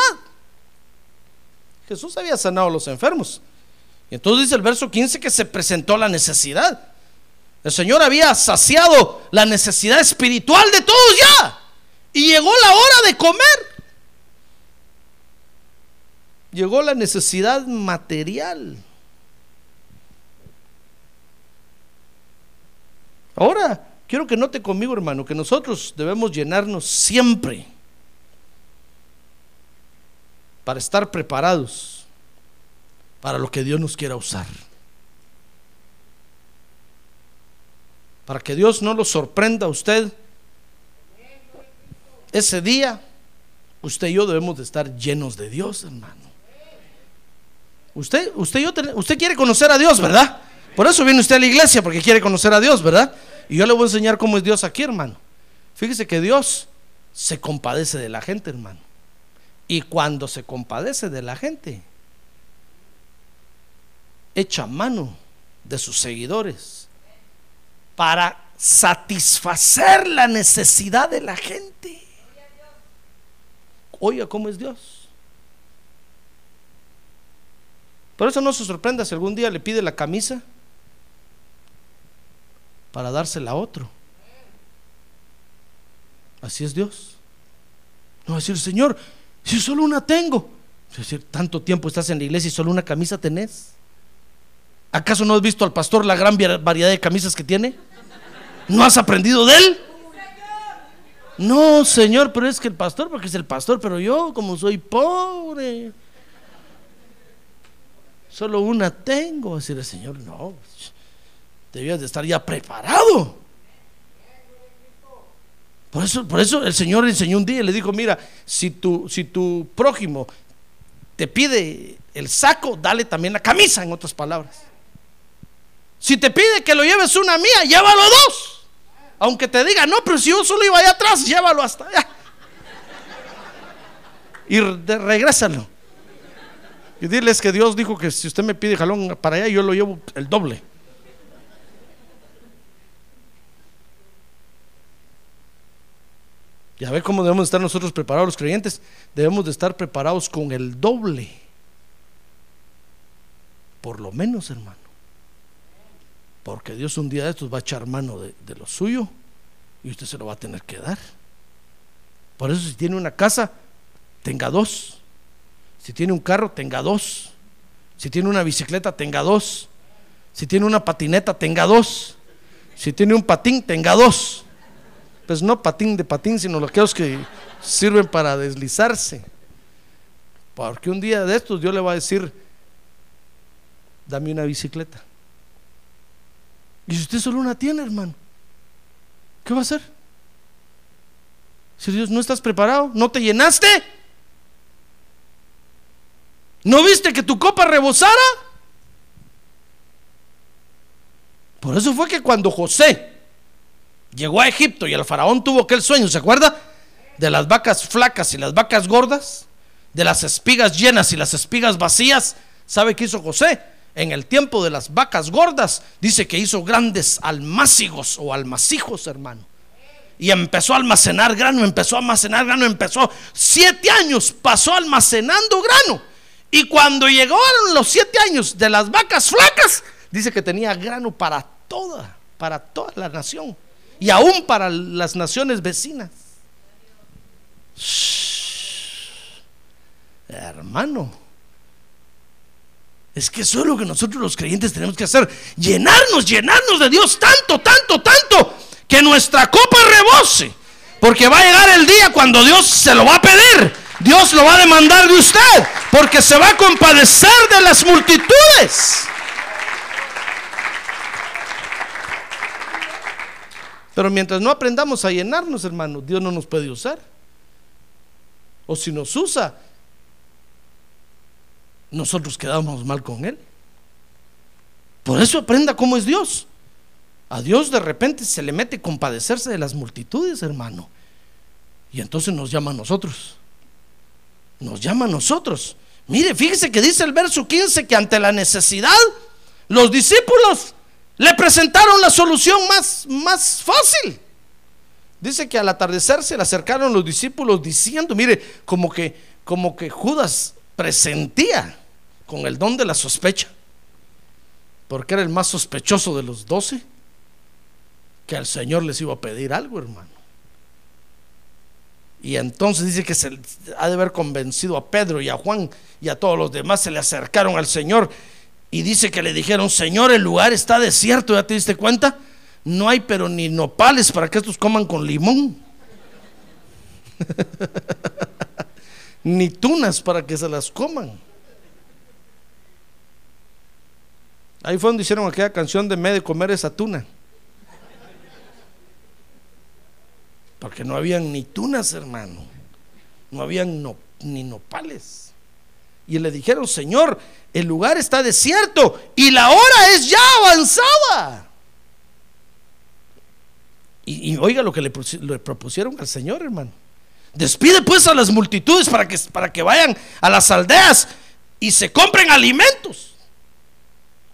Jesús había sanado a los enfermos. Y entonces dice el verso 15 que se presentó la necesidad. El Señor había saciado la necesidad espiritual de todos ya. Y llegó la hora de comer. Llegó la necesidad material. Ahora, quiero que note conmigo, hermano, que nosotros debemos llenarnos siempre para estar preparados para lo que Dios nos quiera usar. Para que Dios no lo sorprenda a usted. Ese día, usted y yo debemos de estar llenos de Dios, hermano. Usted, usted, yo, usted quiere conocer a Dios, ¿verdad? Por eso viene usted a la iglesia, porque quiere conocer a Dios, ¿verdad? Y yo le voy a enseñar cómo es Dios aquí, hermano. Fíjese que Dios se compadece de la gente, hermano. Y cuando se compadece de la gente, echa mano de sus seguidores para satisfacer la necesidad de la gente. Oiga, ¿cómo es Dios? Por eso no se sorprenda si algún día le pide la camisa para dársela a otro. Así es Dios. No decir, Señor, si solo una tengo. Es decir, tanto tiempo estás en la iglesia y solo una camisa tenés. ¿Acaso no has visto al pastor la gran variedad de camisas que tiene? ¿No has aprendido de él? No, Señor, pero es que el pastor, porque es el pastor, pero yo como soy pobre, solo una tengo. Decir el Señor, no, debías de estar ya preparado. Por eso, por eso el Señor enseñó un día y le dijo, mira, si tu, si tu prójimo te pide el saco, dale también la camisa, en otras palabras. Si te pide que lo lleves una mía, llévalo dos. Aunque te diga, no, pero si yo solo iba allá atrás, llévalo hasta allá. Y regrésalo. Y diles que Dios dijo que si usted me pide jalón para allá, yo lo llevo el doble. Ya ve cómo debemos estar nosotros preparados los creyentes. Debemos de estar preparados con el doble. Por lo menos, hermano. Porque Dios un día de estos va a echar mano de, lo suyo y usted se lo va a tener que dar. Por eso si tiene una casa, tenga dos. Si tiene un carro, tenga dos. Si tiene una bicicleta, tenga dos. Si tiene una patineta, tenga dos. Si tiene un patín, tenga dos pues no patín de patín, sino los que sirven para deslizarse. Porque un día de estos Dios le va a decir, dame una bicicleta. Y si usted solo una tiene, hermano, ¿qué va a hacer? Si Dios no estás preparado, no te llenaste, ¿no viste que tu copa rebosara? Por eso fue que cuando José llegó a Egipto y el faraón tuvo aquel sueño, ¿se acuerda? De las vacas flacas y las vacas gordas, de las espigas llenas y las espigas vacías. ¿Sabe qué hizo José? En el tiempo de las vacas gordas, dice que hizo grandes almácigos o almacijos, hermano. Y empezó a almacenar grano, empezó a almacenar grano, empezó siete años, pasó almacenando grano. Y cuando llegaron los siete años de las vacas flacas, dice que tenía grano para toda, para toda la nación y aún para las naciones vecinas. Hermano, es que eso es lo que nosotros los creyentes tenemos que hacer, llenarnos, llenarnos de Dios tanto, tanto, tanto, que nuestra copa rebose, porque va a llegar el día cuando Dios se lo va a pedir, Dios lo va a demandar de usted, porque se va a compadecer de las multitudes. Pero mientras no aprendamos a llenarnos, hermano, Dios no nos puede usar. O si nos usa, nosotros quedamos mal con Él. Por eso aprenda cómo es Dios. A Dios de repente se le mete compadecerse de las multitudes, hermano. Y entonces nos llama a nosotros. Nos llama a nosotros. Mire, fíjese que dice el verso 15 que ante la necesidad los discípulos le presentaron la solución más, más fácil. Dice que al atardecer se le acercaron los discípulos diciendo, mire, como que, como que Judas presentía con el don de la sospecha, porque era el más sospechoso de los doce, que al Señor les iba a pedir algo, hermano. Y entonces dice que se ha de haber convencido a Pedro y a Juan y a todos los demás, se le acercaron al Señor y dice que le dijeron, Señor, el lugar está desierto, ¿ya te diste cuenta? No hay pero ni nopales para que estos coman con limón. (laughs) ni tunas para que se las coman. Ahí fue donde hicieron aquella canción de me de comer esa tuna. Porque no habían ni tunas, hermano. No habían ni nopales. Y le dijeron, Señor, el lugar está desierto y la hora es ya avanzada. Y, oiga lo que le, propusieron al Señor, hermano. Despide pues a las multitudes para que, para que vayan a las aldeas y se compren alimentos.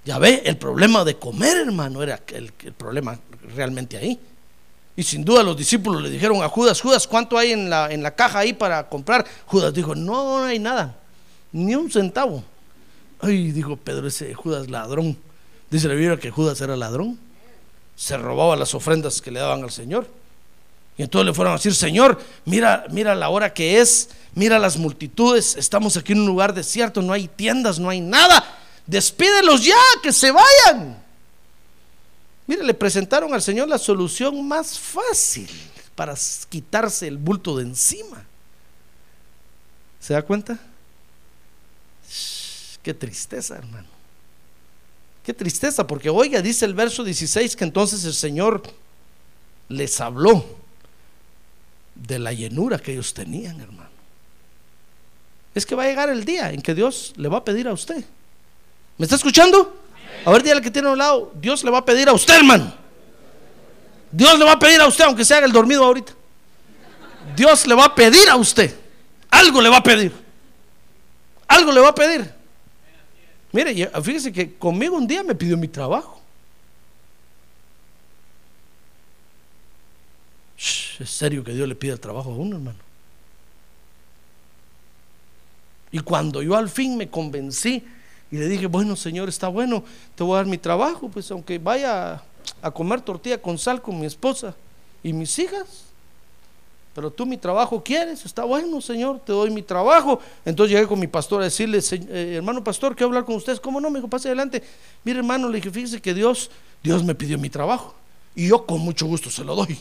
Ya ve, el problema de comer, hermano, era el, problema realmente ahí. Y sin duda los discípulos le dijeron a Judas, Judas, ¿cuánto hay en la, en la caja ahí para comprar? Judas dijo, no, no hay nada, ni un centavo. Ay, dijo Pedro, ese Judas ladrón. Dice la Biblia que Judas era ladrón se robaba las ofrendas que le daban al Señor. Y entonces le fueron a decir, Señor, mira, mira la hora que es, mira las multitudes, estamos aquí en un lugar desierto, no hay tiendas, no hay nada. Despídelos ya, que se vayan. Mire, le presentaron al Señor la solución más fácil para quitarse el bulto de encima. ¿Se da cuenta? qué tristeza, hermano. Qué tristeza, porque oiga, dice el verso 16 que entonces el Señor les habló de la llenura que ellos tenían, hermano. Es que va a llegar el día en que Dios le va a pedir a usted. ¿Me está escuchando? A ver, dígale que tiene a un lado, Dios le va a pedir a usted, hermano. Dios le va a pedir a usted, aunque se haga el dormido ahorita. Dios le va a pedir a usted. Algo le va a pedir. Algo le va a pedir. Mire, fíjese que conmigo un día me pidió mi trabajo. es serio que Dios le pide el trabajo a uno, hermano. Y cuando yo al fin me convencí y le dije, bueno, Señor, está bueno, te voy a dar mi trabajo, pues aunque vaya a comer tortilla con sal con mi esposa y mis hijas, pero tú mi trabajo quieres, está bueno, Señor, te doy mi trabajo. Entonces llegué con mi pastor a decirle, eh, hermano pastor, quiero hablar con ustedes. ¿Cómo no? Me dijo, pase adelante. Mire, hermano, le dije, fíjese que Dios, Dios me pidió mi trabajo. Y yo con mucho gusto se lo doy.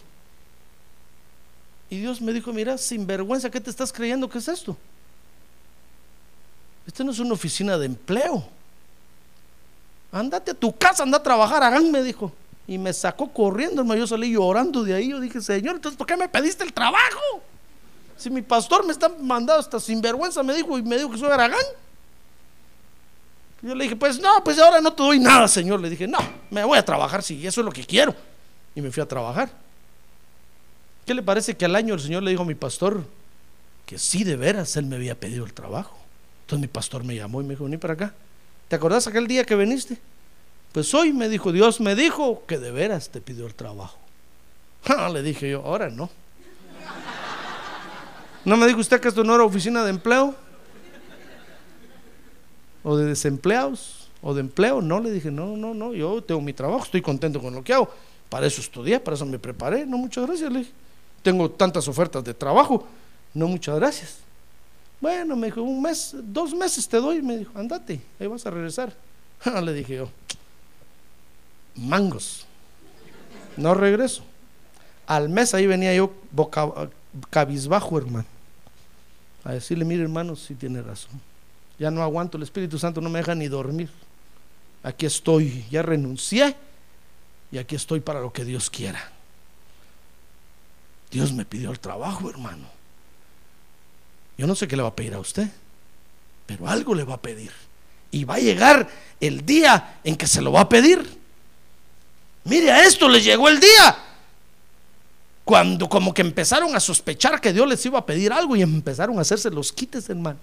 Y Dios me dijo, mira, sin vergüenza, ¿qué te estás creyendo que es esto? Esta no es una oficina de empleo. Andate a tu casa, anda a trabajar, hagan, me dijo. Y me sacó corriendo, hermano. Yo salí llorando de ahí. Yo dije, Señor, entonces, ¿por qué me pediste el trabajo? Si mi pastor me está mandando hasta sinvergüenza, me dijo, y me dijo que soy Aragán. Yo le dije, pues no, pues ahora no te doy nada, Señor. Le dije, no, me voy a trabajar si eso es lo que quiero. Y me fui a trabajar. ¿Qué le parece que al año el Señor le dijo a mi pastor que sí, de veras, él me había pedido el trabajo? Entonces mi pastor me llamó y me dijo, vení para acá. ¿Te acordás aquel día que viniste? Pues hoy me dijo, Dios me dijo que de veras te pidió el trabajo. (laughs) Ah, le dije yo, ahora no. (laughs) ¿No me dijo usted que esto no era oficina de empleo? ¿O de desempleados? ¿O de empleo? No, le dije, no, no, no, yo tengo mi trabajo, estoy contento con lo que hago. Para eso estudié, para eso me preparé. No, muchas gracias, le dije. Tengo tantas ofertas de trabajo. No, muchas gracias. Bueno, me dijo, un mes, dos meses te doy. Me dijo, andate, ahí vas a regresar. (laughs) le dije yo, mangos. No regreso. Al mes ahí venía yo boca, cabizbajo, hermano. A decirle, mire hermano, si tiene razón. Ya no aguanto, el Espíritu Santo no me deja ni dormir. Aquí estoy, ya renuncié y aquí estoy para lo que Dios quiera. Dios me pidió el trabajo, hermano. Yo no sé qué le va a pedir a usted, pero algo le va a pedir. Y va a llegar el día en que se lo va a pedir. Mire, a esto les llegó el día. Cuando como que empezaron a sospechar que Dios les iba a pedir algo y empezaron a hacerse los quites, hermano.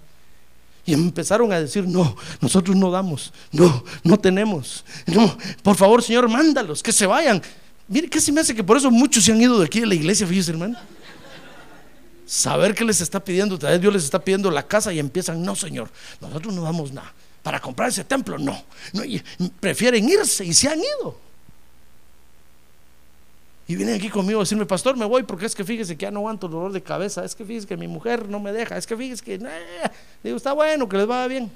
Y empezaron a decir, no, nosotros no damos, no, no tenemos, no, por favor Señor, mándalos, que se vayan. Mire, ¿qué se me hace que por eso muchos se han ido de aquí de la iglesia, fíjese hermano? Saber que les está pidiendo, tal vez Dios les está pidiendo la casa y empiezan, no Señor, nosotros no damos nada. Para comprar ese templo, no. prefieren irse y se han ido. Y vienen aquí conmigo a decirme, pastor, me voy porque es que fíjese que ya no aguanto el dolor de cabeza, es que fíjese que mi mujer no me deja, es que fíjese que... Digo, está bueno, que les vaya bien.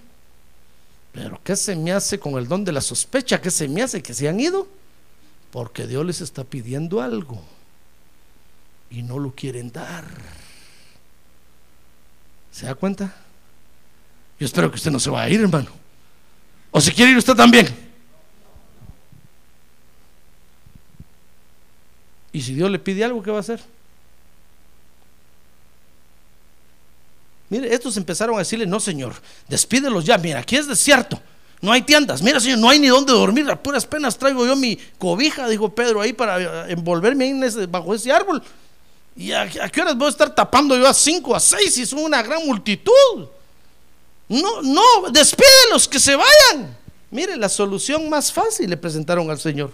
Pero ¿qué se me hace con el don de la sospecha? ¿Qué se me hace que se han ido? Porque Dios les está pidiendo algo y no lo quieren dar. ¿Se da cuenta? Yo espero que usted no se vaya a ir, hermano. ¿O si quiere ir usted también? Y si Dios le pide algo, ¿qué va a hacer? Mire, estos empezaron a decirle, no señor, despídelos ya, mira, aquí es desierto, no hay tiendas, mira señor, no hay ni dónde dormir, a puras penas traigo yo mi cobija, dijo Pedro, ahí para envolverme ahí bajo ese árbol. ¿Y a, qué horas voy a estar tapando yo a cinco, a seis, si son una gran multitud? No, no, despídelos, que se vayan. Mire, la solución más fácil le presentaron al Señor.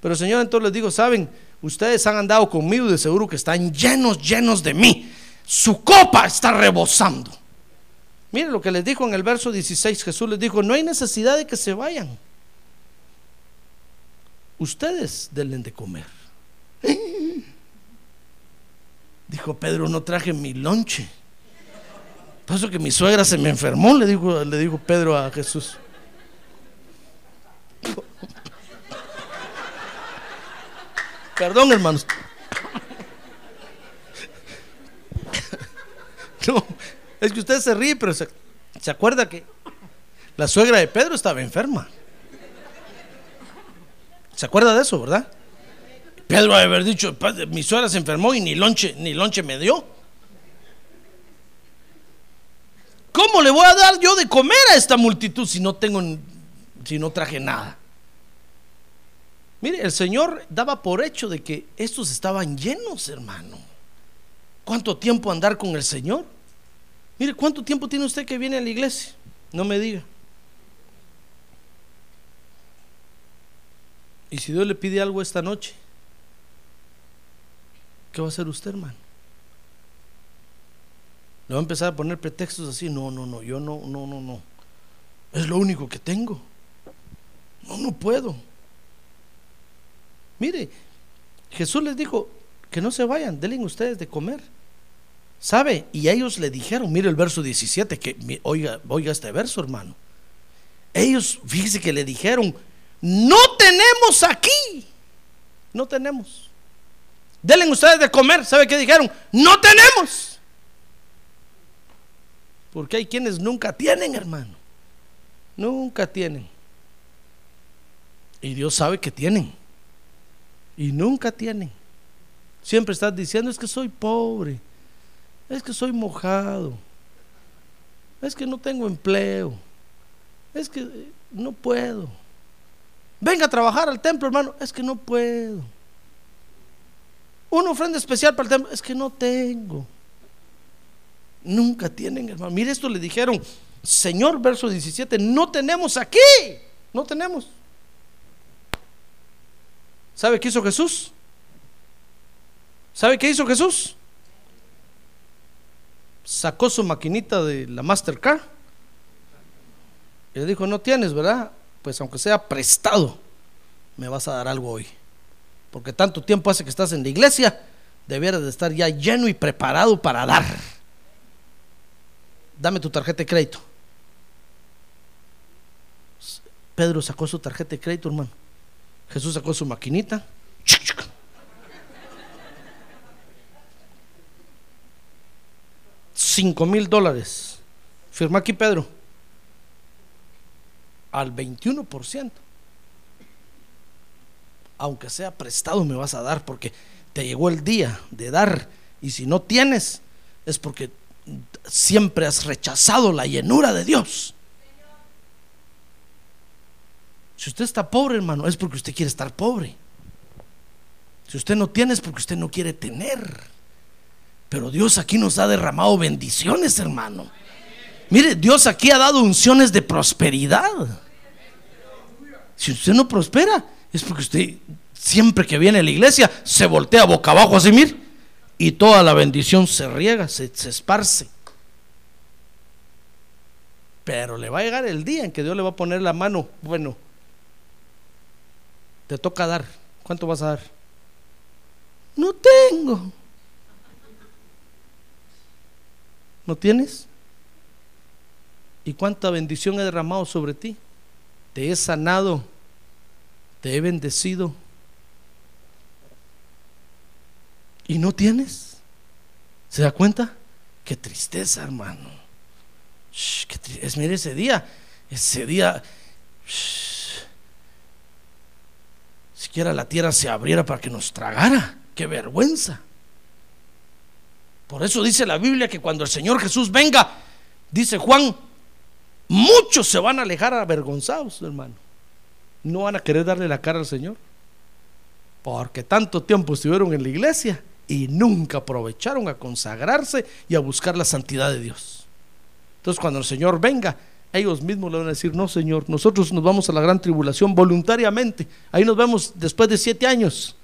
Pero Señor entonces les digo, ¿saben? Ustedes han andado conmigo y de seguro que están llenos, llenos de mí. Su copa está rebosando. Miren lo que les dijo en el verso 16. Jesús les dijo, no hay necesidad de que se vayan. Ustedes denle de comer. Dijo Pedro, no traje mi lonche. Pasó que mi suegra se me enfermó, le dijo, le dijo Pedro a Jesús. Perdón, hermanos. No, es que usted se ríe, pero se, acuerda que la suegra de Pedro estaba enferma. ¿Se acuerda de eso, verdad? Pedro haber dicho, mi suegra se enfermó y ni lonche, ni lonche me dio. ¿Cómo le voy a dar yo de comer a esta multitud si no tengo, si no traje nada? Mire, el Señor daba por hecho de que estos estaban llenos, hermano. ¿Cuánto tiempo andar con el Señor? Mire, ¿cuánto tiempo tiene usted que viene a la iglesia? No me diga. Y si Dios le pide algo esta noche, ¿qué va a hacer usted, hermano? ¿Le va a empezar a poner pretextos así? No, no, no, yo no, no, no, no. Es lo único que tengo. No, no puedo. Mire, Jesús les dijo que no se vayan, denle ustedes de comer. ¿Sabe? Y ellos le dijeron, mire el verso 17, que oiga, oiga este verso, hermano. Ellos, fíjese que le dijeron, no tenemos aquí, no tenemos. Denle ustedes de comer, ¿sabe qué dijeron? No tenemos. Porque hay quienes nunca tienen, hermano. Nunca tienen. Y Dios sabe que tienen y nunca tienen. Siempre estás diciendo, es que soy pobre, es que soy mojado, es que no tengo empleo, es que no puedo. Venga a trabajar al templo, hermano, es que no puedo. Una ofrenda especial para el templo, es que no tengo. Nunca tienen, hermano. Mire, esto le dijeron, Señor, verso 17, no tenemos aquí, no tenemos. ¿Sabe qué hizo Jesús? ¿Sabe qué hizo Jesús? Sacó su maquinita de la Mastercard y le dijo, no tienes, ¿verdad? Pues aunque sea prestado, me vas a dar algo hoy. Porque tanto tiempo hace que estás en la iglesia, debieras de estar ya lleno y preparado para dar. Dame tu tarjeta de crédito. Pedro sacó su tarjeta de crédito, hermano. Jesús sacó su maquinita. Cinco mil dólares. Firma aquí Pedro. Al 21%. Aunque sea prestado me vas a dar porque te llegó el día de dar. Y si no tienes es porque siempre has rechazado la llenura de Dios. Si usted está pobre, hermano, es porque usted quiere estar pobre. Si usted no tiene, es porque usted no quiere tener. Pero Dios aquí nos ha derramado bendiciones, hermano. Mire, Dios aquí ha dado unciones de prosperidad. Si usted no prospera, es porque usted siempre que viene a la iglesia se voltea boca abajo así, mire, y toda la bendición se riega, se, se esparce. Pero le va a llegar el día en que Dios le va a poner la mano. Bueno, te toca dar. ¿Cuánto vas a dar? No tengo. ¿No tienes? ¿Y cuánta bendición he derramado sobre ti? Te he sanado, te he bendecido. ¿Y no tienes? ¿Se da cuenta? Qué tristeza, hermano. es, mire ese día, ese día, siquiera la tierra se abriera para que nos tragara. Qué vergüenza. Por eso dice la Biblia que cuando el Señor Jesús venga, dice Juan, muchos se van a alejar avergonzados, hermano. No van a querer darle la cara al Señor. Porque tanto tiempo estuvieron en la iglesia y nunca aprovecharon a consagrarse y a buscar la santidad de Dios. Entonces cuando el Señor venga, ellos mismos le van a decir, no Señor, nosotros nos vamos a la gran tribulación voluntariamente. Ahí nos vemos después de siete años.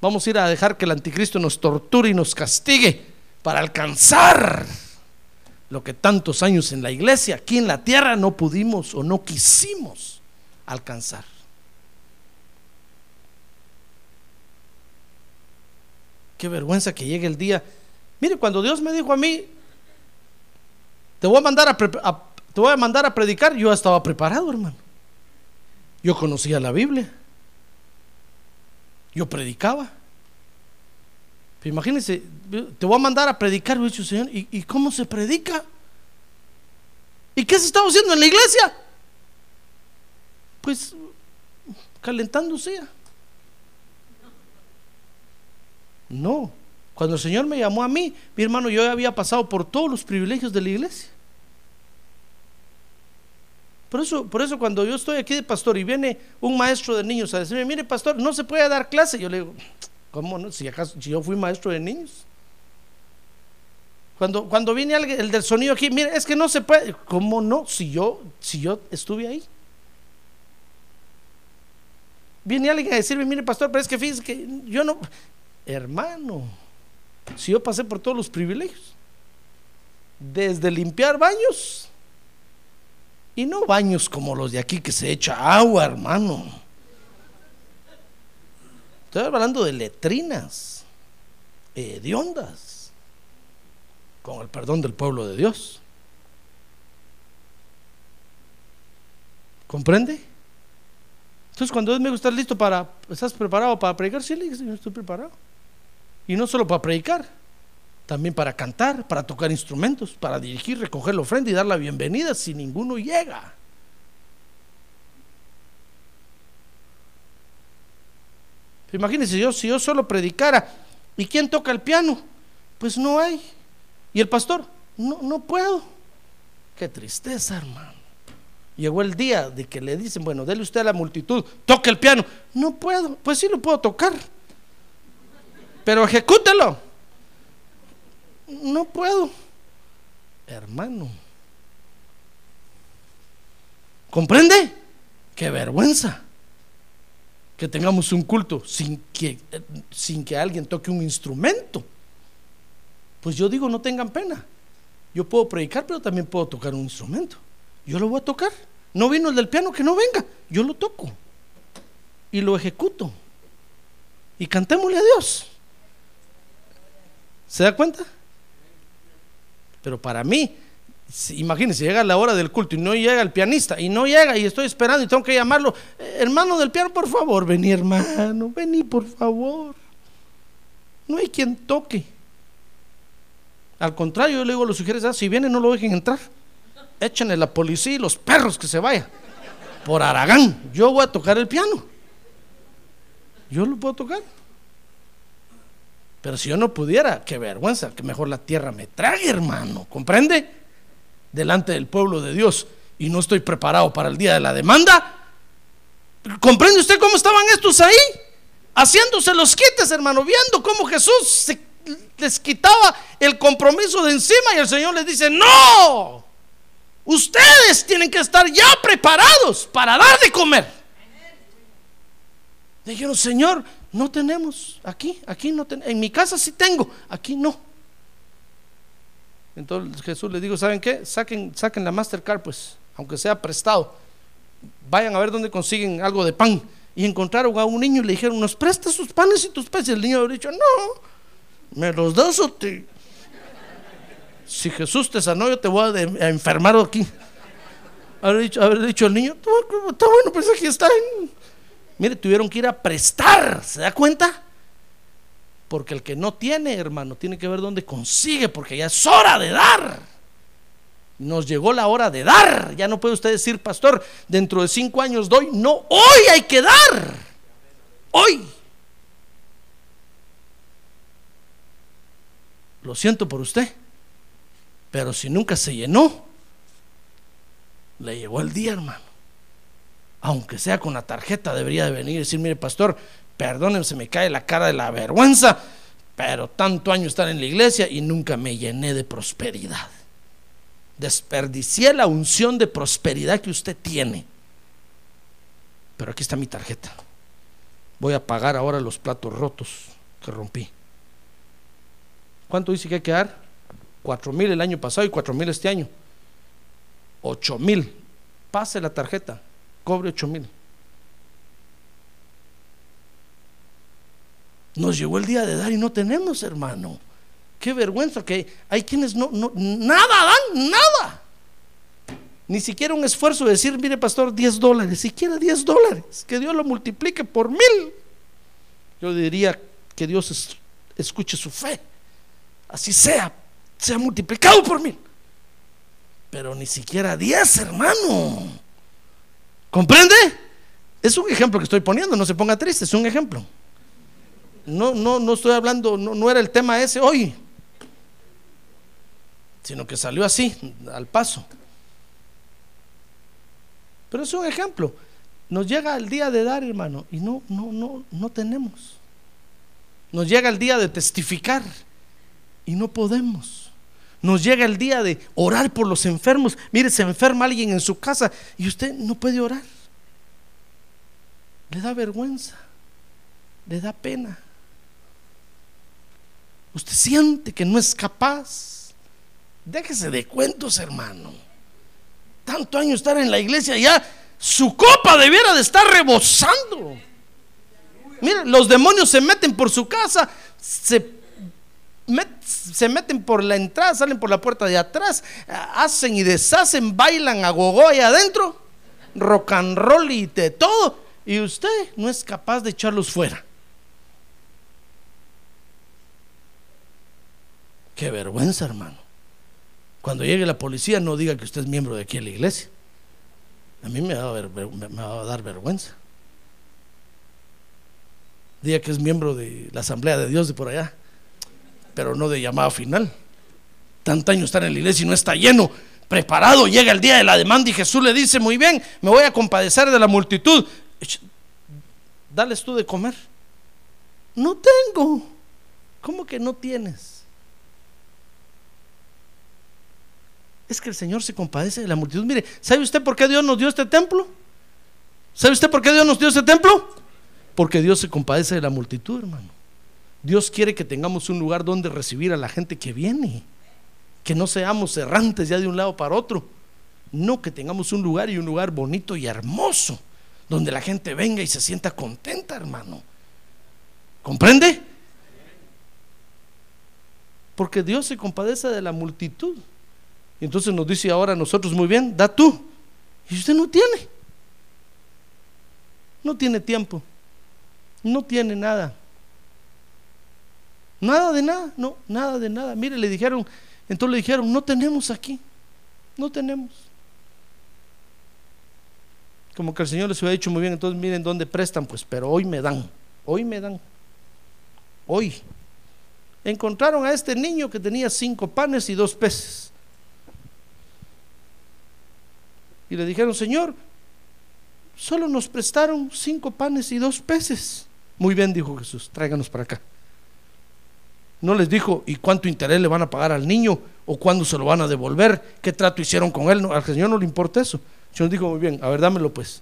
Vamos a ir a dejar que el anticristo nos torture y nos castigue para alcanzar lo que tantos años en la iglesia, aquí en la tierra, no pudimos o no quisimos alcanzar. Qué vergüenza que llegue el día. Mire, cuando Dios me dijo a mí, te voy a mandar a, te voy a mandar a predicar, yo estaba preparado, hermano. Yo conocía la Biblia. Yo predicaba. Imagínense, te voy a mandar a predicar, dicho Señor, ¿y, ¿y cómo se predica? ¿Y qué se estaba haciendo en la iglesia? Pues calentándose. No, cuando el Señor me llamó a mí, mi hermano, yo había pasado por todos los privilegios de la iglesia. Por eso, por eso cuando yo estoy aquí de pastor y viene un maestro de niños a decirme, mire pastor, no se puede dar clase, yo le digo, ¿cómo no? Si, acaso, si yo fui maestro de niños. Cuando, cuando viene alguien, el del sonido aquí, mire, es que no se puede, ¿cómo no? Si yo, si yo estuve ahí. Viene alguien a decirme, mire pastor, pero es que fíjese que yo no, hermano, si yo pasé por todos los privilegios, desde limpiar baños, y no baños como los de aquí que se echa agua, hermano. Estoy hablando de letrinas, hediondas, con el perdón del pueblo de Dios. ¿Comprende? Entonces cuando Dios me gusta listo para, ¿estás preparado para predicar? Sí, le dije, estoy preparado. Y no solo para predicar, también para cantar, para tocar instrumentos, para dirigir, recoger la ofrenda y dar la bienvenida si ninguno llega. Imagínense yo, si yo solo predicara, ¿y quién toca el piano? Pues no hay. ¿Y el pastor? No, no puedo. Qué tristeza, hermano. Llegó el día de que le dicen, bueno, dele usted a la multitud, toque el piano. No puedo, pues sí lo puedo tocar. Pero ejecútelo no puedo. Hermano. ¿Comprende? Qué vergüenza que tengamos un culto sin que, sin que alguien toque un instrumento. Pues yo digo, no tengan pena. Yo puedo predicar, pero también puedo tocar un instrumento. Yo lo voy a tocar. No vino el del piano, que no venga. Yo lo toco. Y lo ejecuto. Y cantémosle a Dios. ¿Se da cuenta? Pero para mí, imagínense, llega la hora del culto y no llega el pianista, y no llega, y estoy esperando y tengo que llamarlo. Eh, hermano del piano, por favor, vení hermano, vení por favor. No hay quien toque. Al contrario, yo le digo a los sugieres, ah, si viene no lo dejen entrar. Échenle la policía y los perros que se vayan. Por Aragán, yo voy a tocar el piano. Yo lo puedo tocar. Pero si yo no pudiera, qué vergüenza, que mejor la tierra me trague, hermano. ¿Comprende? Delante del pueblo de Dios. y no estoy preparado para el día de la demanda. ¿Comprende usted cómo estaban estos ahí? Haciéndose los quites, hermano, viendo cómo Jesús les quitaba el compromiso de encima y el Señor les dice, no, ustedes tienen que estar ya preparados para dar de comer. Dijeron, Señor, no tenemos aquí, aquí no tenemos, en mi casa sí tengo, aquí no. Entonces Jesús les dijo, ¿saben qué? Saquen, la Mastercard, pues, aunque sea prestado. Vayan a ver dónde consiguen algo de pan. Y encontraron a un niño y le dijeron, ¿nos prestas sus panes y tus peces? El niño habría dicho, no, ¿me los das o te... Si Jesús te sanó, yo te voy a, enfermar aquí. Habría dicho, dicho el niño, está bueno, pues aquí está. Mire, tuvieron que ir a prestar, ¿se da cuenta? Porque el que no tiene, hermano, tiene que ver dónde consigue, porque ya es hora de dar. Nos llegó la hora de dar. Ya no puede usted decir, pastor, dentro de cinco años doy. No, hoy hay que dar. Hoy. Lo siento por usted. Pero si nunca se llenó, le llegó el día, hermano aunque sea con la tarjeta, debería de venir y decir, mire pastor, perdónenme, se me cae la cara de la vergüenza, pero tanto año estar en la iglesia y nunca me llené de prosperidad. Desperdicié la unción de prosperidad que usted tiene. Pero aquí está mi tarjeta. Voy a pagar ahora los platos rotos que rompí. ¿Cuánto dice que hay que dar? Cuatro mil el año pasado y cuatro mil este año. Ocho mil. Pase la tarjeta cobre 8 mil. Nos llegó el día de dar y no tenemos, hermano. Qué vergüenza que hay quienes no, nada dan, nada. Ni siquiera un esfuerzo de decir, mire pastor, 10 dólares, siquiera 10 dólares, que Dios lo multiplique por mil. Yo diría que Dios escuche su fe, así sea, sea multiplicado por mil. Pero ni siquiera 10, hermano. ¿Comprende? Es un ejemplo que estoy poniendo, no se ponga triste, es un ejemplo. No, no, no estoy hablando, no, era el tema ese hoy, sino que salió así, al paso. Pero es un ejemplo. Nos llega el día de dar, hermano, y no, no, no, no tenemos. Nos llega el día de testificar y no podemos. Nos llega el día de orar por los enfermos. Mire, se enferma alguien en su casa y usted no puede orar. Le da vergüenza, le da pena. Usted siente que no es capaz. Déjese de cuentos, hermano. Tanto año estar en la iglesia ya, su copa debiera de estar rebosando. Mire, los demonios se meten por su casa, se se meten por la entrada, salen por la puerta de atrás, hacen y deshacen, bailan a gogo ahí adentro, rock and roll y de todo, y usted no es capaz de echarlos fuera. Qué vergüenza, hermano. Cuando llegue la policía, no diga que usted es miembro de aquí en la iglesia. A mí me va a, dar vergüenza. Diga que es miembro de la Asamblea de Dios de por allá pero no de llamada final. Tanto año estar en la iglesia y no está lleno, preparado, llega el día de la demanda y Jesús le dice, muy bien, me voy a compadecer de la multitud. Dales tú de comer. No tengo. ¿Cómo que no tienes? Es que el Señor se compadece de la multitud. Mire, ¿sabe usted por qué Dios nos dio este templo? ¿Sabe usted por qué Dios nos dio este templo? Porque Dios se compadece de la multitud, hermano. Dios quiere que tengamos un lugar donde recibir a la gente que viene. Que no seamos errantes ya de un lado para otro. No, que tengamos un lugar y un lugar bonito y hermoso. Donde la gente venga y se sienta contenta, hermano. ¿Comprende? Porque Dios se compadece de la multitud. Entonces nos dice ahora a nosotros, muy bien, da tú. Y usted no tiene. No tiene tiempo. No tiene nada. Nada de nada, no, nada de nada. Mire, le dijeron, entonces le dijeron, no tenemos aquí, no tenemos. Como que el Señor les hubiera dicho muy bien, entonces miren dónde prestan, pues, pero hoy me dan, hoy me dan, hoy. Encontraron a este niño que tenía cinco panes y dos peces. Y le dijeron, Señor, solo nos prestaron cinco panes y dos peces. Muy bien, dijo Jesús, tráiganos para acá. No les dijo, ¿y cuánto interés le van a pagar al niño? ¿O cuándo se lo van a devolver? ¿Qué trato hicieron con él? Al Señor no le importa eso. El Señor dijo, muy bien, a ver, dámelo pues.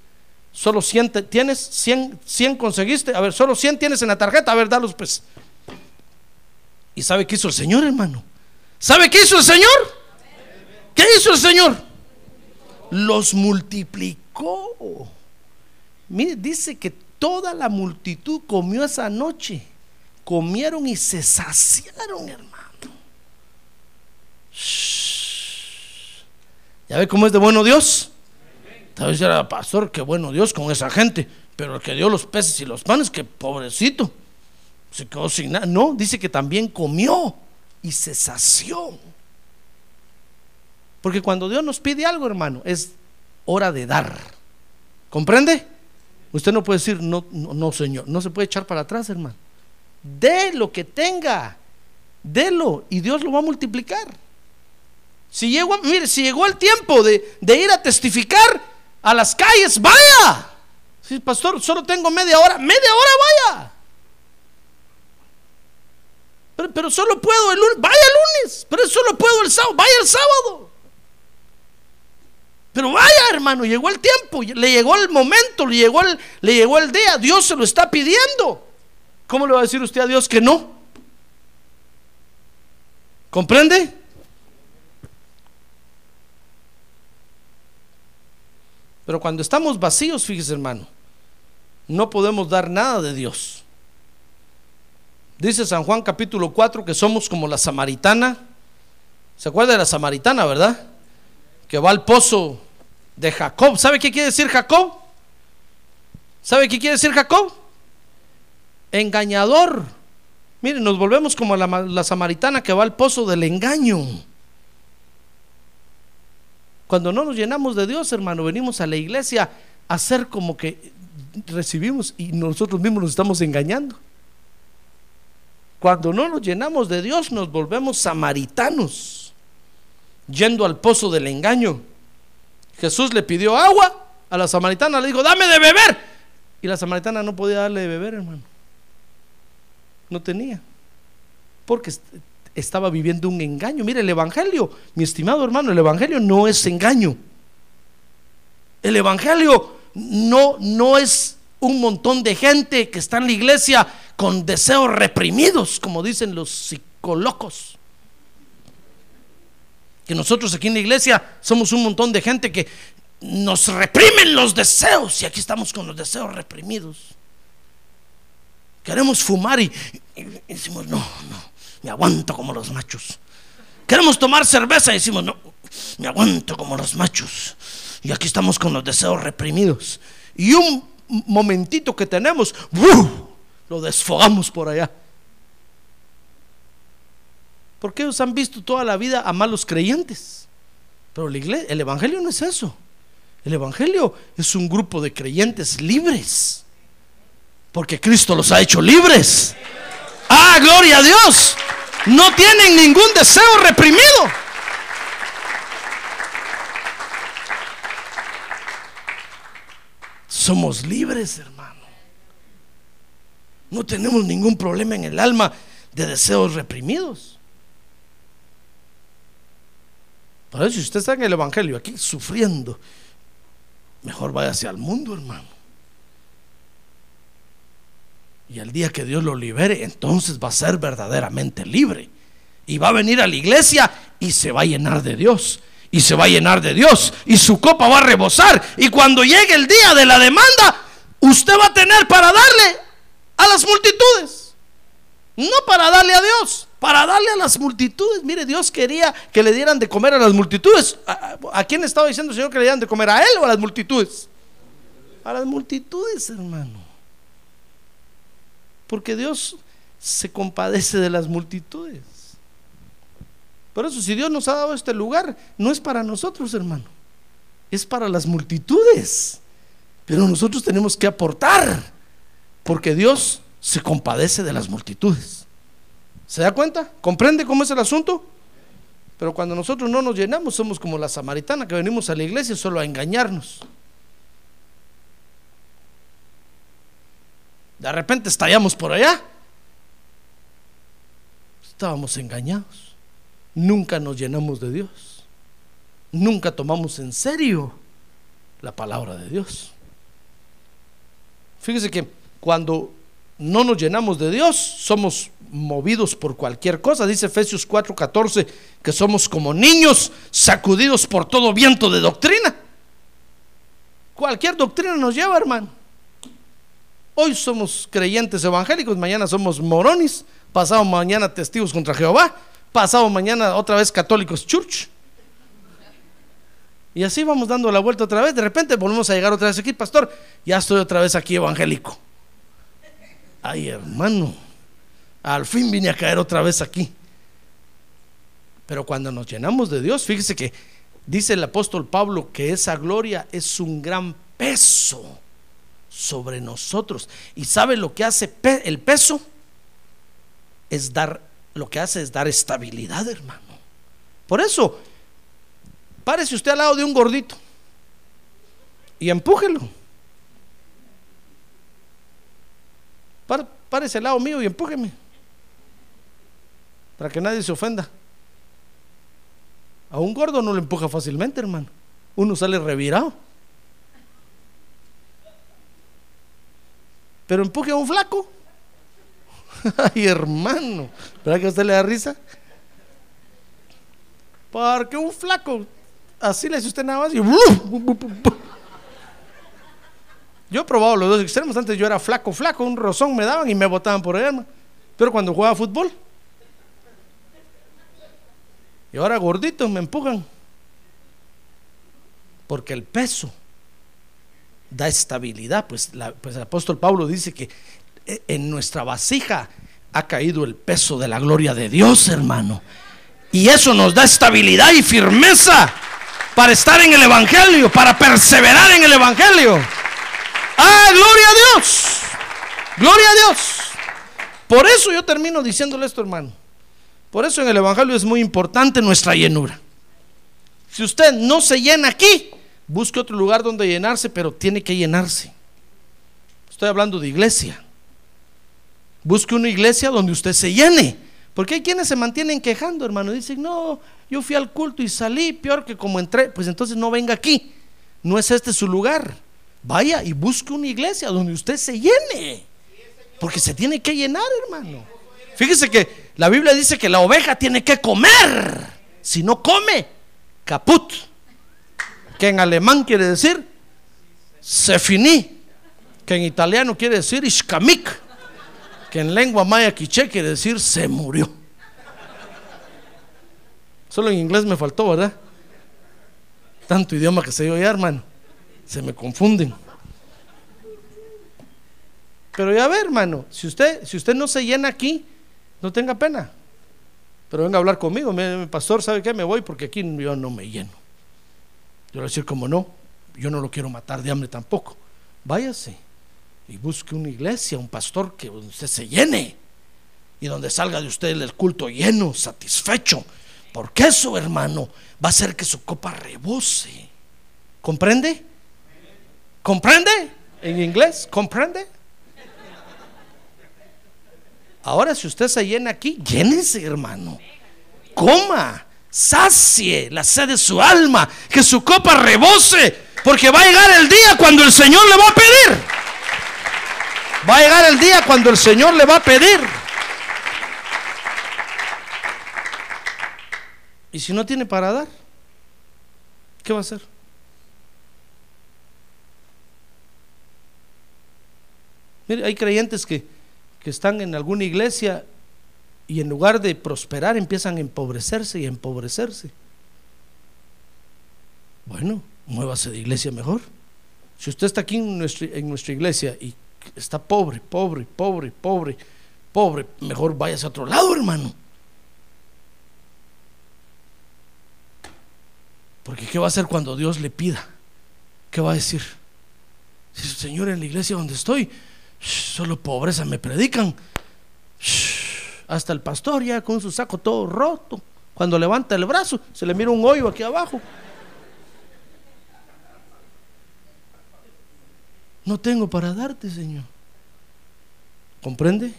Solo 100 te- tienes, 100, 100 conseguiste. A ver, solo 100 tienes en la tarjeta. A ver, dalos pues. ¿Y sabe qué hizo el Señor, hermano? ¿Sabe qué hizo el Señor? ¿Qué hizo el Señor? Los multiplicó. Mire, dice que toda la multitud comió esa noche. Comieron y se saciaron, hermano. ¿Ya ve cómo es de bueno Dios? Tal vez era pastor, qué bueno Dios con esa gente. Pero el que dio los peces y los panes, que pobrecito. Se quedó sin nada. No, dice que también comió y se sació. Porque cuando Dios nos pide algo, hermano, es hora de dar. ¿Comprende? Usted no puede decir, no, no, Señor. No se puede echar para atrás, hermano. De lo que tenga. Delo y Dios lo va a multiplicar. Si llegó, mire, si llegó el tiempo de, ir a testificar a las calles, vaya. Sí, pastor, solo tengo media hora. Media hora, vaya. Pero solo puedo el lunes. Vaya el lunes. Pero solo puedo el sábado. Vaya el sábado. Pero vaya, hermano, llegó el tiempo, le llegó el momento, le llegó el, le llegó el día. Dios se lo está pidiendo. ¿Cómo le va a decir usted a Dios que no? ¿Comprende? Pero cuando estamos vacíos, fíjese hermano, no podemos dar nada de Dios. Dice San Juan capítulo 4 que somos como la samaritana. ¿Se acuerda de la samaritana, verdad? Que va al pozo de Jacob. ¿Sabe qué quiere decir Jacob? ¿Sabe qué quiere decir Jacob? Engañador. Miren, nos volvemos como la, la samaritana que va al pozo del engaño. Cuando no nos llenamos de Dios, hermano, venimos a la iglesia a hacer como que recibimos y nosotros mismos nos estamos engañando. Cuando no nos llenamos de Dios, nos volvemos samaritanos, yendo al pozo del engaño. Jesús le pidió agua a la samaritana, le dijo, dame de beber. Y la samaritana no podía darle de beber, hermano. No tenía. Porque estaba viviendo un engaño. Mire, el Evangelio, mi estimado hermano, el Evangelio no es engaño. El Evangelio no, no es un montón de gente que está en la iglesia con deseos reprimidos, como dicen los psicólogos. Que nosotros aquí en la iglesia somos un montón de gente que nos reprimen los deseos y aquí estamos con los deseos reprimidos. Queremos fumar y, decimos, no, no, me aguanto como los machos. Queremos tomar cerveza y decimos, no, me aguanto como los machos. Y aquí estamos con los deseos reprimidos. Y un momentito que tenemos, ¡buf! lo desfogamos por allá. Porque ellos han visto toda la vida a malos creyentes. Pero la iglesia, el Evangelio no es eso. El Evangelio es un grupo de creyentes libres. Porque Cristo los ha hecho libres. Ah, gloria a Dios. No tienen ningún deseo reprimido. Somos libres, hermano. No tenemos ningún problema en el alma de deseos reprimidos. Por eso, si usted está en el Evangelio aquí sufriendo, mejor váyase al mundo, hermano. Y el día que Dios lo libere, entonces va a ser verdaderamente libre. Y va a venir a la iglesia y se va a llenar de Dios. Y se va a llenar de Dios. Y su copa va a rebosar. Y cuando llegue el día de la demanda, usted va a tener para darle a las multitudes. No para darle a Dios, para darle a las multitudes. Mire, Dios quería que le dieran de comer a las multitudes. ¿A, quién estaba diciendo el Señor que le dieran de comer? ¿A Él o a las multitudes? A las multitudes, hermano. Porque Dios se compadece de las multitudes. Por eso, si Dios nos ha dado este lugar, no es para nosotros, hermano. Es para las multitudes. Pero nosotros tenemos que aportar. Porque Dios se compadece de las multitudes. ¿Se da cuenta? ¿Comprende cómo es el asunto? Pero cuando nosotros no nos llenamos, somos como la samaritana que venimos a la iglesia solo a engañarnos. De repente estallamos por allá. Estábamos engañados. Nunca nos llenamos de Dios. Nunca tomamos en serio la palabra de Dios. Fíjese que cuando no nos llenamos de Dios, somos movidos por cualquier cosa. Dice Efesios 4:14 que somos como niños sacudidos por todo viento de doctrina. Cualquier doctrina nos lleva, hermano. Hoy somos creyentes evangélicos, mañana somos moronis, pasado mañana testigos contra Jehová, pasado mañana otra vez católicos church. Y así vamos dando la vuelta otra vez. De repente volvemos a llegar otra vez aquí, pastor. Ya estoy otra vez aquí evangélico. Ay, hermano, al fin vine a caer otra vez aquí. Pero cuando nos llenamos de Dios, fíjese que dice el apóstol Pablo que esa gloria es un gran peso sobre nosotros. ¿Y sabe lo que hace el peso? Es dar, lo que hace es dar estabilidad, hermano. Por eso, párese usted al lado de un gordito y empújelo. Párese al lado mío y empújeme. Para que nadie se ofenda. A un gordo no le empuja fácilmente, hermano. Uno sale revirado. Pero empuje a un flaco. (laughs) Ay, hermano. ¿Verdad que a usted le da risa? Porque un flaco, así le dice usted nada más y... Yo he probado los dos extremos. Antes yo era flaco, flaco, un rozón me daban y me botaban por ahí, Pero cuando jugaba fútbol. Y ahora gorditos me empujan. Porque el peso da estabilidad. Pues, pues, el apóstol Pablo dice que eh, en nuestra vasija ha caído el peso de la gloria de Dios, hermano. Y eso nos da estabilidad y firmeza para estar en el Evangelio, para perseverar en el Evangelio. Ah, gloria a Dios. Gloria a Dios. Por eso yo termino diciéndole esto, hermano. Por eso en el Evangelio es muy importante nuestra llenura. Si usted no se llena aquí, Busque otro lugar donde llenarse, pero tiene que llenarse. Estoy hablando de iglesia. Busque una iglesia donde usted se llene. Porque hay quienes se mantienen quejando, hermano. Dicen, no, yo fui al culto y salí peor que como entré. Pues entonces no venga aquí. No es este su lugar. Vaya y busque una iglesia donde usted se llene. Porque se tiene que llenar, hermano. Fíjese que la Biblia dice que la oveja tiene que comer. Si no come, caput que en alemán quiere decir se finí, que en italiano quiere decir ishkamik, que en lengua maya quiche quiere decir se murió. Solo en inglés me faltó, ¿verdad? Tanto idioma que se ya, hermano. Se me confunden. Pero ya ve, hermano, si usted, si usted no se llena aquí, no tenga pena. Pero venga a hablar conmigo, mi pastor, ¿sabe qué? Me voy porque aquí yo no me lleno. Yo le voy a decir, como no, yo no lo quiero matar de hambre tampoco. Váyase y busque una iglesia, un pastor que usted se llene y donde salga de usted el culto lleno, satisfecho. Porque eso, hermano, va a hacer que su copa rebose. ¿Comprende? ¿Comprende? En inglés, ¿comprende? Ahora, si usted se llena aquí, llénese, hermano. Coma sacie la sed de su alma, que su copa rebose, porque va a llegar el día cuando el Señor le va a pedir. Va a llegar el día cuando el Señor le va a pedir. Y si no tiene para dar, ¿qué va a hacer? Mire, hay creyentes que, que están en alguna iglesia y en lugar de prosperar empiezan a empobrecerse y a empobrecerse. Bueno, muévase de iglesia mejor. Si usted está aquí en nuestra, iglesia y está pobre, pobre, pobre, pobre, pobre, mejor váyase a otro lado, hermano. Porque ¿qué va a hacer cuando Dios le pida? ¿Qué va a decir? Si Señor en la iglesia donde estoy, solo pobreza me predican hasta el pastor ya con su saco todo roto, Cuando levanta el brazo, se le mira un hoyo aquí abajo. No tengo para darte, Señor. ¿Comprende?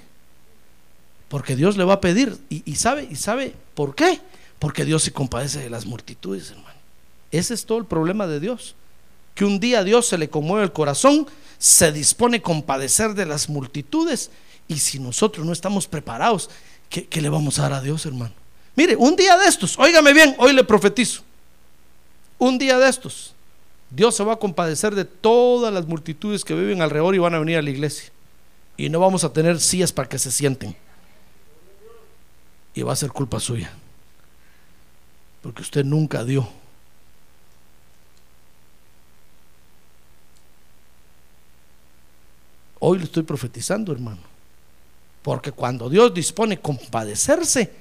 Porque Dios le va a pedir. Y, sabe, ¿Y sabe por qué? Porque Dios se compadece de las multitudes, hermano. Ese es todo el problema de Dios. Que un día Dios se le conmueve el corazón, se dispone a compadecer de las multitudes. Y si nosotros no estamos preparados, ¿qué, ¿qué, le vamos a dar a Dios, hermano? Mire, un día de estos, óigame bien, hoy le profetizo. Un día de estos, Dios se va a compadecer de todas las multitudes que viven alrededor y van a venir a la iglesia. Y no vamos a tener sillas para que se sienten. Y va a ser culpa suya. Porque usted nunca dio. Hoy le estoy profetizando, hermano. Porque cuando Dios dispone compadecerse,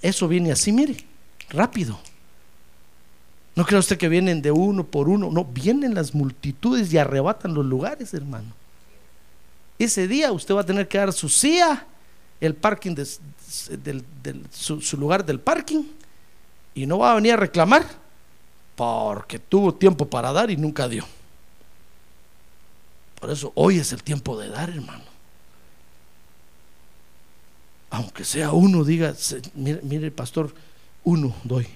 eso viene así, mire, rápido. No crea usted que vienen de uno por uno, no, vienen las multitudes y arrebatan los lugares, hermano. Ese día usted va a tener que dar su silla, el parking de, su, lugar del parking, y no va a venir a reclamar porque tuvo tiempo para dar y nunca dio. Por eso hoy es el tiempo de dar, hermano. Aunque sea uno, diga, mire, pastor, uno doy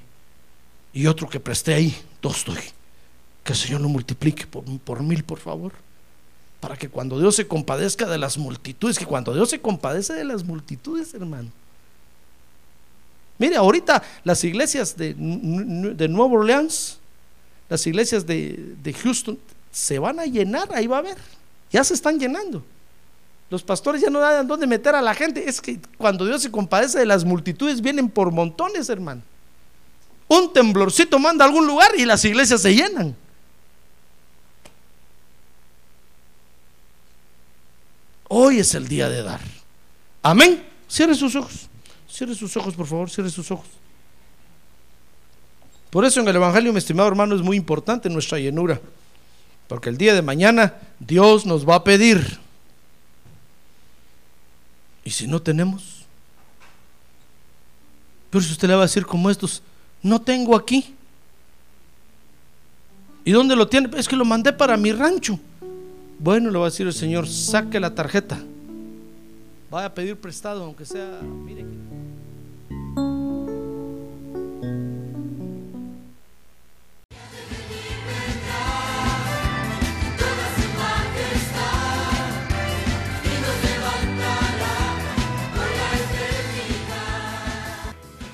y otro que presté ahí, dos doy. Que el Señor lo multiplique por, mil, por favor. Para que cuando Dios se compadezca de las multitudes, que cuando Dios se compadece de las multitudes, hermano. Mire, ahorita las iglesias de, de Nueva Orleans, las iglesias de, de Houston, se van a llenar, ahí va a haber. Ya se están llenando. Los pastores ya no dan dónde meter a la gente. Es que cuando Dios se compadece de las multitudes, vienen por montones, hermano. Un temblorcito manda a algún lugar y las iglesias se llenan. Hoy es el día de dar. Amén. Cierre sus ojos. Cierre sus ojos, por favor. Cierre sus ojos. Por eso en el Evangelio, mi estimado hermano, es muy importante nuestra llenura. Porque el día de mañana Dios nos va a pedir. ¿Y si no tenemos? Pero si usted le va a decir como estos, no tengo aquí. ¿Y dónde lo tiene? Es que lo mandé para mi rancho. Bueno, le va a decir el Señor, saque la tarjeta. Vaya a pedir prestado, aunque sea, mire.